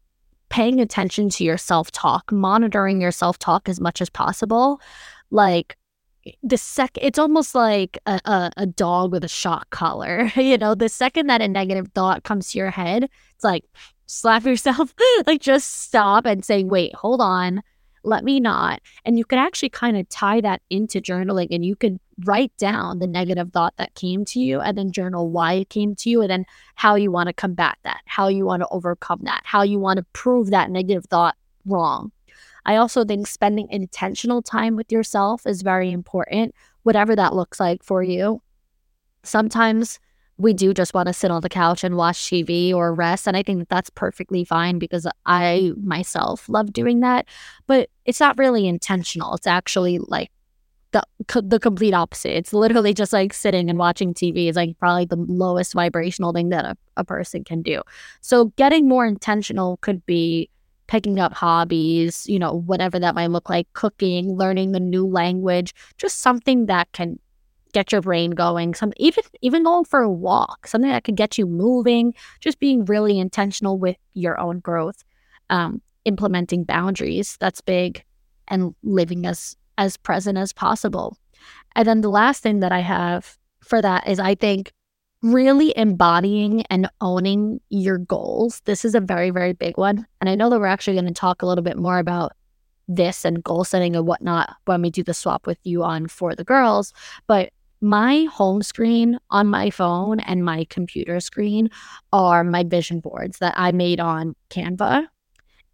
paying attention to your self talk, monitoring your self talk as much as possible. Like, eh, the sec it's almost like a, a, a, dog with a shock collar you know the second that a negative thought comes to your head it's like slap yourself like just stop and say wait hold on let me not. And you could actually kind of tie that into journaling and you could write down the negative thought that came to you and then journal why it came to you and then how you want to combat that, how you want to overcome that, how you want to prove that negative thought wrong. I also think spending intentional time with yourself is very important, whatever that looks like for you. Sometimes we do just want to sit on the couch and watch TV or rest. And I think that that's perfectly fine because I myself love doing that. But it's not really intentional. It's actually like the the complete opposite. It's literally just like sitting and watching TV is like probably the lowest vibrational thing that a, a person can do. So getting more intentional could be picking up hobbies, you know, whatever that might look like, cooking, learning the new language, just something that can get your brain going. Some even even going for a walk, something that could get you moving. Just being really intentional with your own growth, um, implementing boundaries. That's big, and living as as present as possible. And then the last thing that I have for that is I think really embodying and owning your goals. This is a very very big one, and I know that we're actually going to talk a little bit more about this and goal setting and whatnot when we do the swap with you on for the girls. But my home screen on my phone and my computer screen are my vision boards that I made on Canva.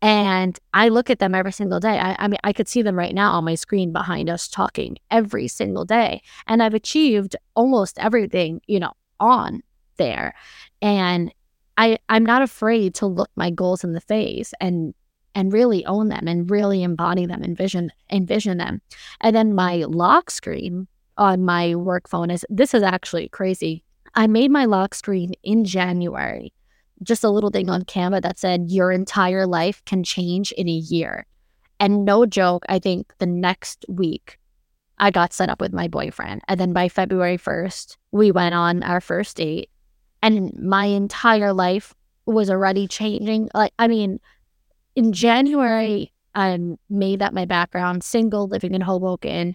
And I look at them every single day. I, I mean, I could see them right now on my screen behind us talking every single day. And I've achieved almost everything, you know, on there. And I, I'm not afraid to look my goals in the face and and really own them and really embody them, envision envision them. And then my lock screen on my work phone is this is actually crazy. I made my lock screen in January, just a little thing on Canva that said your entire life can change in a year. And no joke, I think the next week I got set up with my boyfriend. And then by February 1st, we went on our first date. And my entire life was already changing. Like, I mean, in January, I made that my background, single, living in Hoboken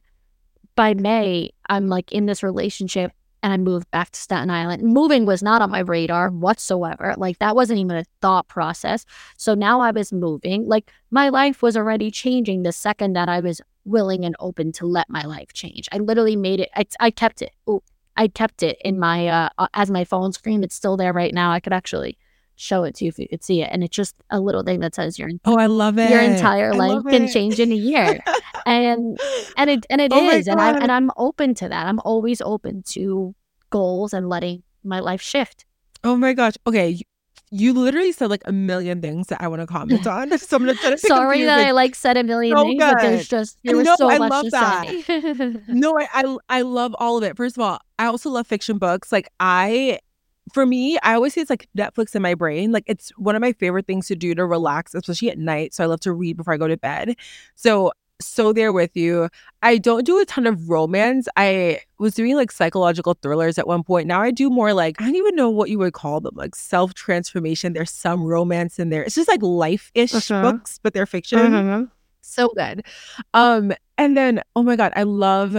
by May, I'm like in this relationship and I moved back to Staten Island. Moving was not on my radar whatsoever. Like that wasn't even a thought process. So now I was moving. Like my life was already changing the second that I was willing and open to let my life change. I literally made it. I, I kept it. Ooh, I kept it in my uh as my phone screen. It's still there right now. I could actually show it to you if you could see it. And it's just a little thing that says your oh, I love it. Your entire life can change in a year, and and it and it oh is, and I and I'm open to that. I'm always open to goals and letting my life shift. Oh my gosh. Okay. You literally said like a million things that I want to comment on. So I'm gonna try to Sorry that I like said a million so things, good. but there's just there was no, so I much love to that. say. no, I, I I love all of it. First of all, I also love fiction books. Like I for me, I always say it's like Netflix in my brain. Like it's one of my favorite things to do to relax, especially at night. So I love to read before I go to bed. So so there with you. I don't do a ton of romance. I was doing like psychological thrillers at one point. Now I do more like I don't even know what you would call them, like self transformation. There's some romance in there. It's just like life ish uh-huh. books, but they're fiction. Uh-huh. So good. Um, and then oh my god, I love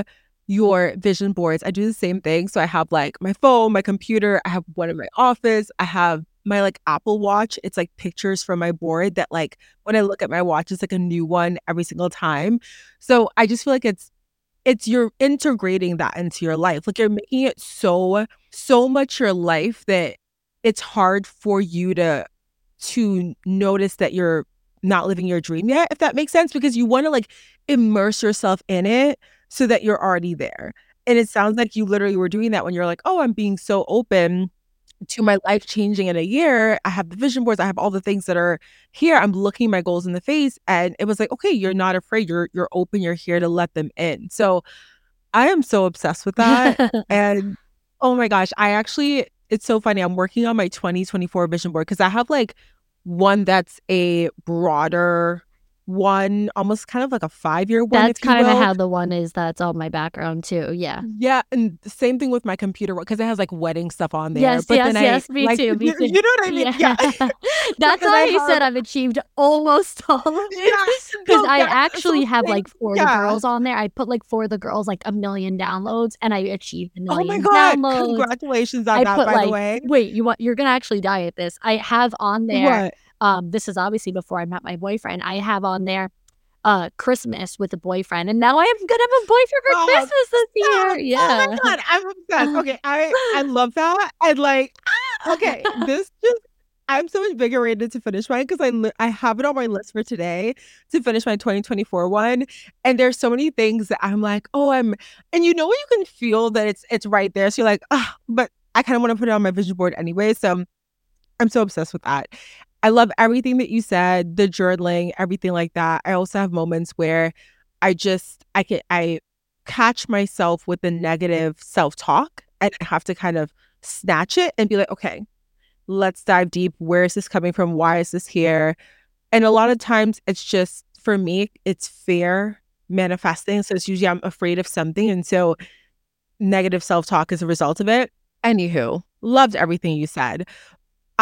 your vision boards. I do the same thing. So I have like my phone, my computer, I have one in my office, I have my like Apple Watch. It's like pictures from my board that like when I look at my watch, it's like a new one every single time. So I just feel like it's it's you're integrating that into your life. Like you're making it so so much your life that it's hard for you to to notice that you're not living your dream yet, if that makes sense, because you want to like immerse yourself in it so that you're already there. And it sounds like you literally were doing that when you're like, oh, I'm being so open to my life changing in a year. I have the vision boards, I have all the things that are here. I'm looking my goals in the face. And it was like, okay, you're not afraid. You're you're open, you're here to let them in. So I am so obsessed with that. and oh my gosh, I actually it's so funny. I'm working on my 2024 vision board because I have like one that's a broader one, almost kind of like a five year one. That's kind of how the one is that's on my background too. Yeah. Yeah, and same thing with my computer because it has like wedding stuff on there. Yes, but yes, then yes. I, Me like, too. Me you, too. you know what I mean? Yeah. That's then why I I said I've achieved almost all of it. Because no, I yeah, actually have like for yeah. the girls on there. I put like for the girls like a million downloads, and I achieved a Oh million my god! downloads. Congratulations on I that, put by like the way. wait, you want you're gonna actually die at this. I have on there. What? Um, this is obviously before I met my boyfriend. I have on there uh Christmas with a boyfriend, and now I'm gonna have a boyfriend for Oh, Christmas this year. Yeah. Oh my god, I'm obsessed. Okay, I I love that. And like, okay, this just I'm so invigorated to finish mine because I li- I have it on my list for today to finish my 2024 one. And there's so many things that I'm like, oh, I'm, and you know you can feel that it's it's right there. So you're like, ah, but I kind of want to put it on my vision board anyway. So I'm so obsessed with that. I love everything that you said, the journaling, everything like that. I also have moments where I just I can I catch myself with the negative self-talk and I have to kind of snatch it and be like, okay, let's dive deep. Where is this coming from? Why is this here? And a lot of times it's just for me, it's fear manifesting. So it's usually I'm afraid of something. And so negative self-talk is a result of it. Anywho, loved everything you said.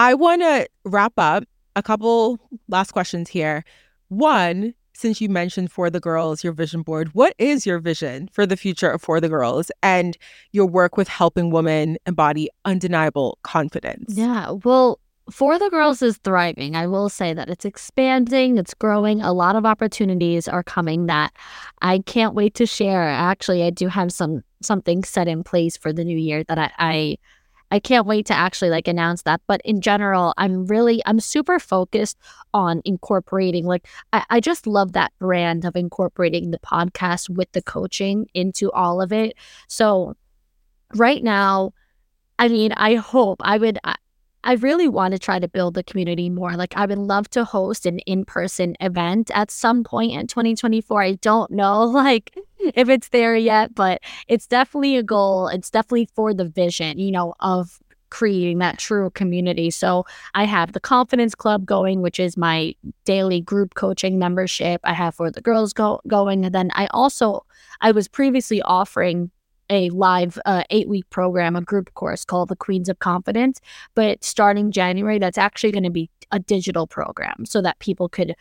I want to wrap up a couple last questions here. One, since you mentioned for the girls, your vision board, what is your vision for the future of for the girls and your work with helping women embody undeniable confidence? Yeah. Well, for the girls is thriving. I will say that it's expanding, it's growing. A lot of opportunities are coming that I can't wait to share. Actually, I do have some something set in place for the new year that I, I I can't wait to actually like announce that. But in general, I'm really I'm super focused on incorporating like I, I just love that brand of incorporating the podcast with the coaching into all of it. So right now, I mean, I hope I would I, really want to try to build the community more. Like I would love to host an in-person event at some point in 2024. I don't know like mm. if it's there yet, but it's definitely a goal. It's definitely for the vision, you know, of creating that true community. So I have the Confidence Club going, which is my daily group coaching membership. I have for the girls go going, and then I also I was previously offering a live uh, eight week program, a group course called the Queens of Confidence. But starting January, that's actually going to be a digital program so that people could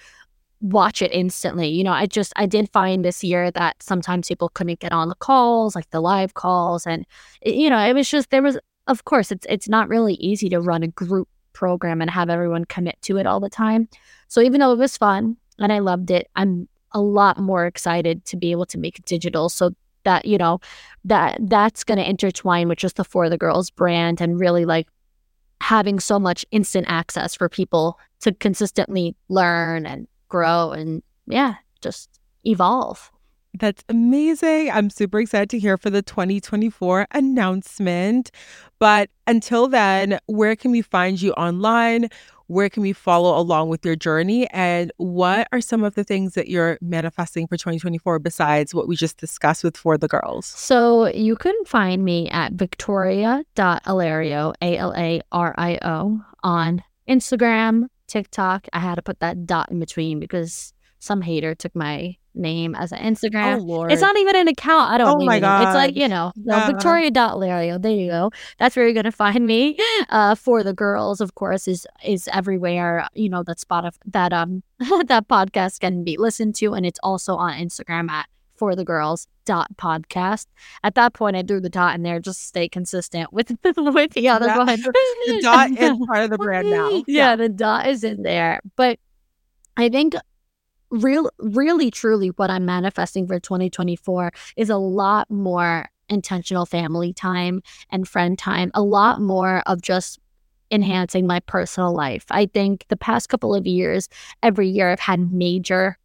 watch it instantly. You know, I just I did find this year that sometimes people couldn't get on the calls, like the live calls, and you know, it was just there was of course it's it's not really easy to run a group program and have everyone commit to it all the time. So even though it was fun and I loved it, I'm a lot more excited to be able to make it digital so that you know that that's going to intertwine with just the for the girls brand and really like having so much instant access for people to consistently learn and grow and yeah just evolve That's amazing. I'm super excited to hear for the 2024 announcement. But until then, where can we find you online? Where can we follow along with your journey? And what are some of the things that you're manifesting for 2024 besides what we just discussed with For the Girls? so you can find me at victoria.alario a-l-a-r-i-o on instagram tiktok i had to put that dot in between because some hater took my name as an instagram Oh, Lord. It's not even an account. I don't. Oh my know. It's like you know, no, Yeah. Victoria Alario. There you go. That's where you're gonna find me. Uh, for the girls, of course, is is everywhere. You know that spot of that um that podcast can be listened to, and it's also on Instagram at for the girls dot podcast. At that point, I threw the dot in there just to stay consistent with with the other Yeah. one. The dot is part of the brand now. yeah, the dot is in there, but I think real really truly what i'm manifesting for 2024 is a lot more intentional family time and friend time a lot more of just enhancing my personal life. I think the past couple of years every year i've had major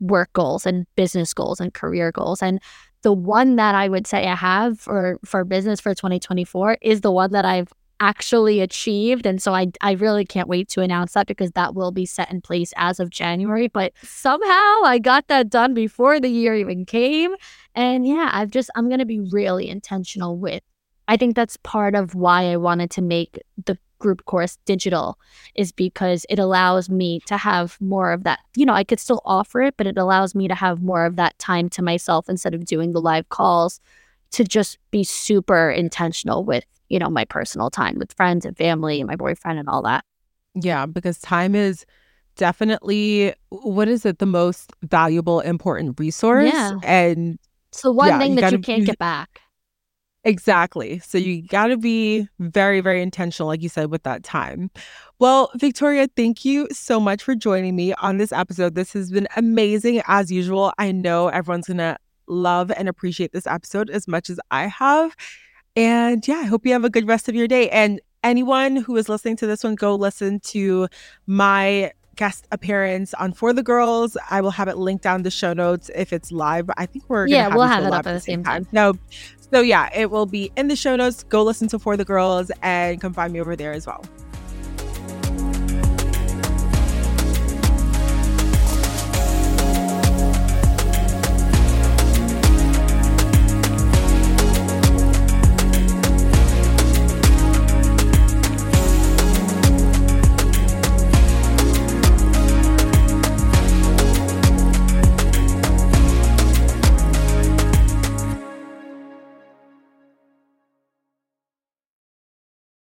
work goals and business goals and career goals and the one that i would say i have for for business for 2024 is the one that i've actually achieved. And so I, I really can't wait to announce that because that will be set in place as of January. But somehow I got that done before the year even came. And yeah, I've just, I'm going to be really intentional with. I think that's part of why I wanted to make the group course digital is because it allows me to have more of that. You know, I could still offer it, but it allows me to have more of that time to myself instead of doing the live calls to just be super intentional with, you know, my personal time with friends and family and my boyfriend and all that. Yeah, because time is definitely what is it the most valuable important resource Yeah. and It's the one Yeah, thing that gotta you can't get back. Exactly. So you got to be very, very intentional, like you said, with that time. Well, Victoria, thank you so much for joining me on this episode. This has been amazing as usual. I know everyone's going to love and appreciate this episode as much as I have. And yeah, I hope you have a good rest of your day. And anyone who is listening to this one, go listen to my guest appearance on For the Girls. I will have it linked down in the show notes if it's live. I think we're Yeah, we'll have it up at the same time. No, so yeah, it will be in the show notes. Go listen to For the Girls and come find me over there as well.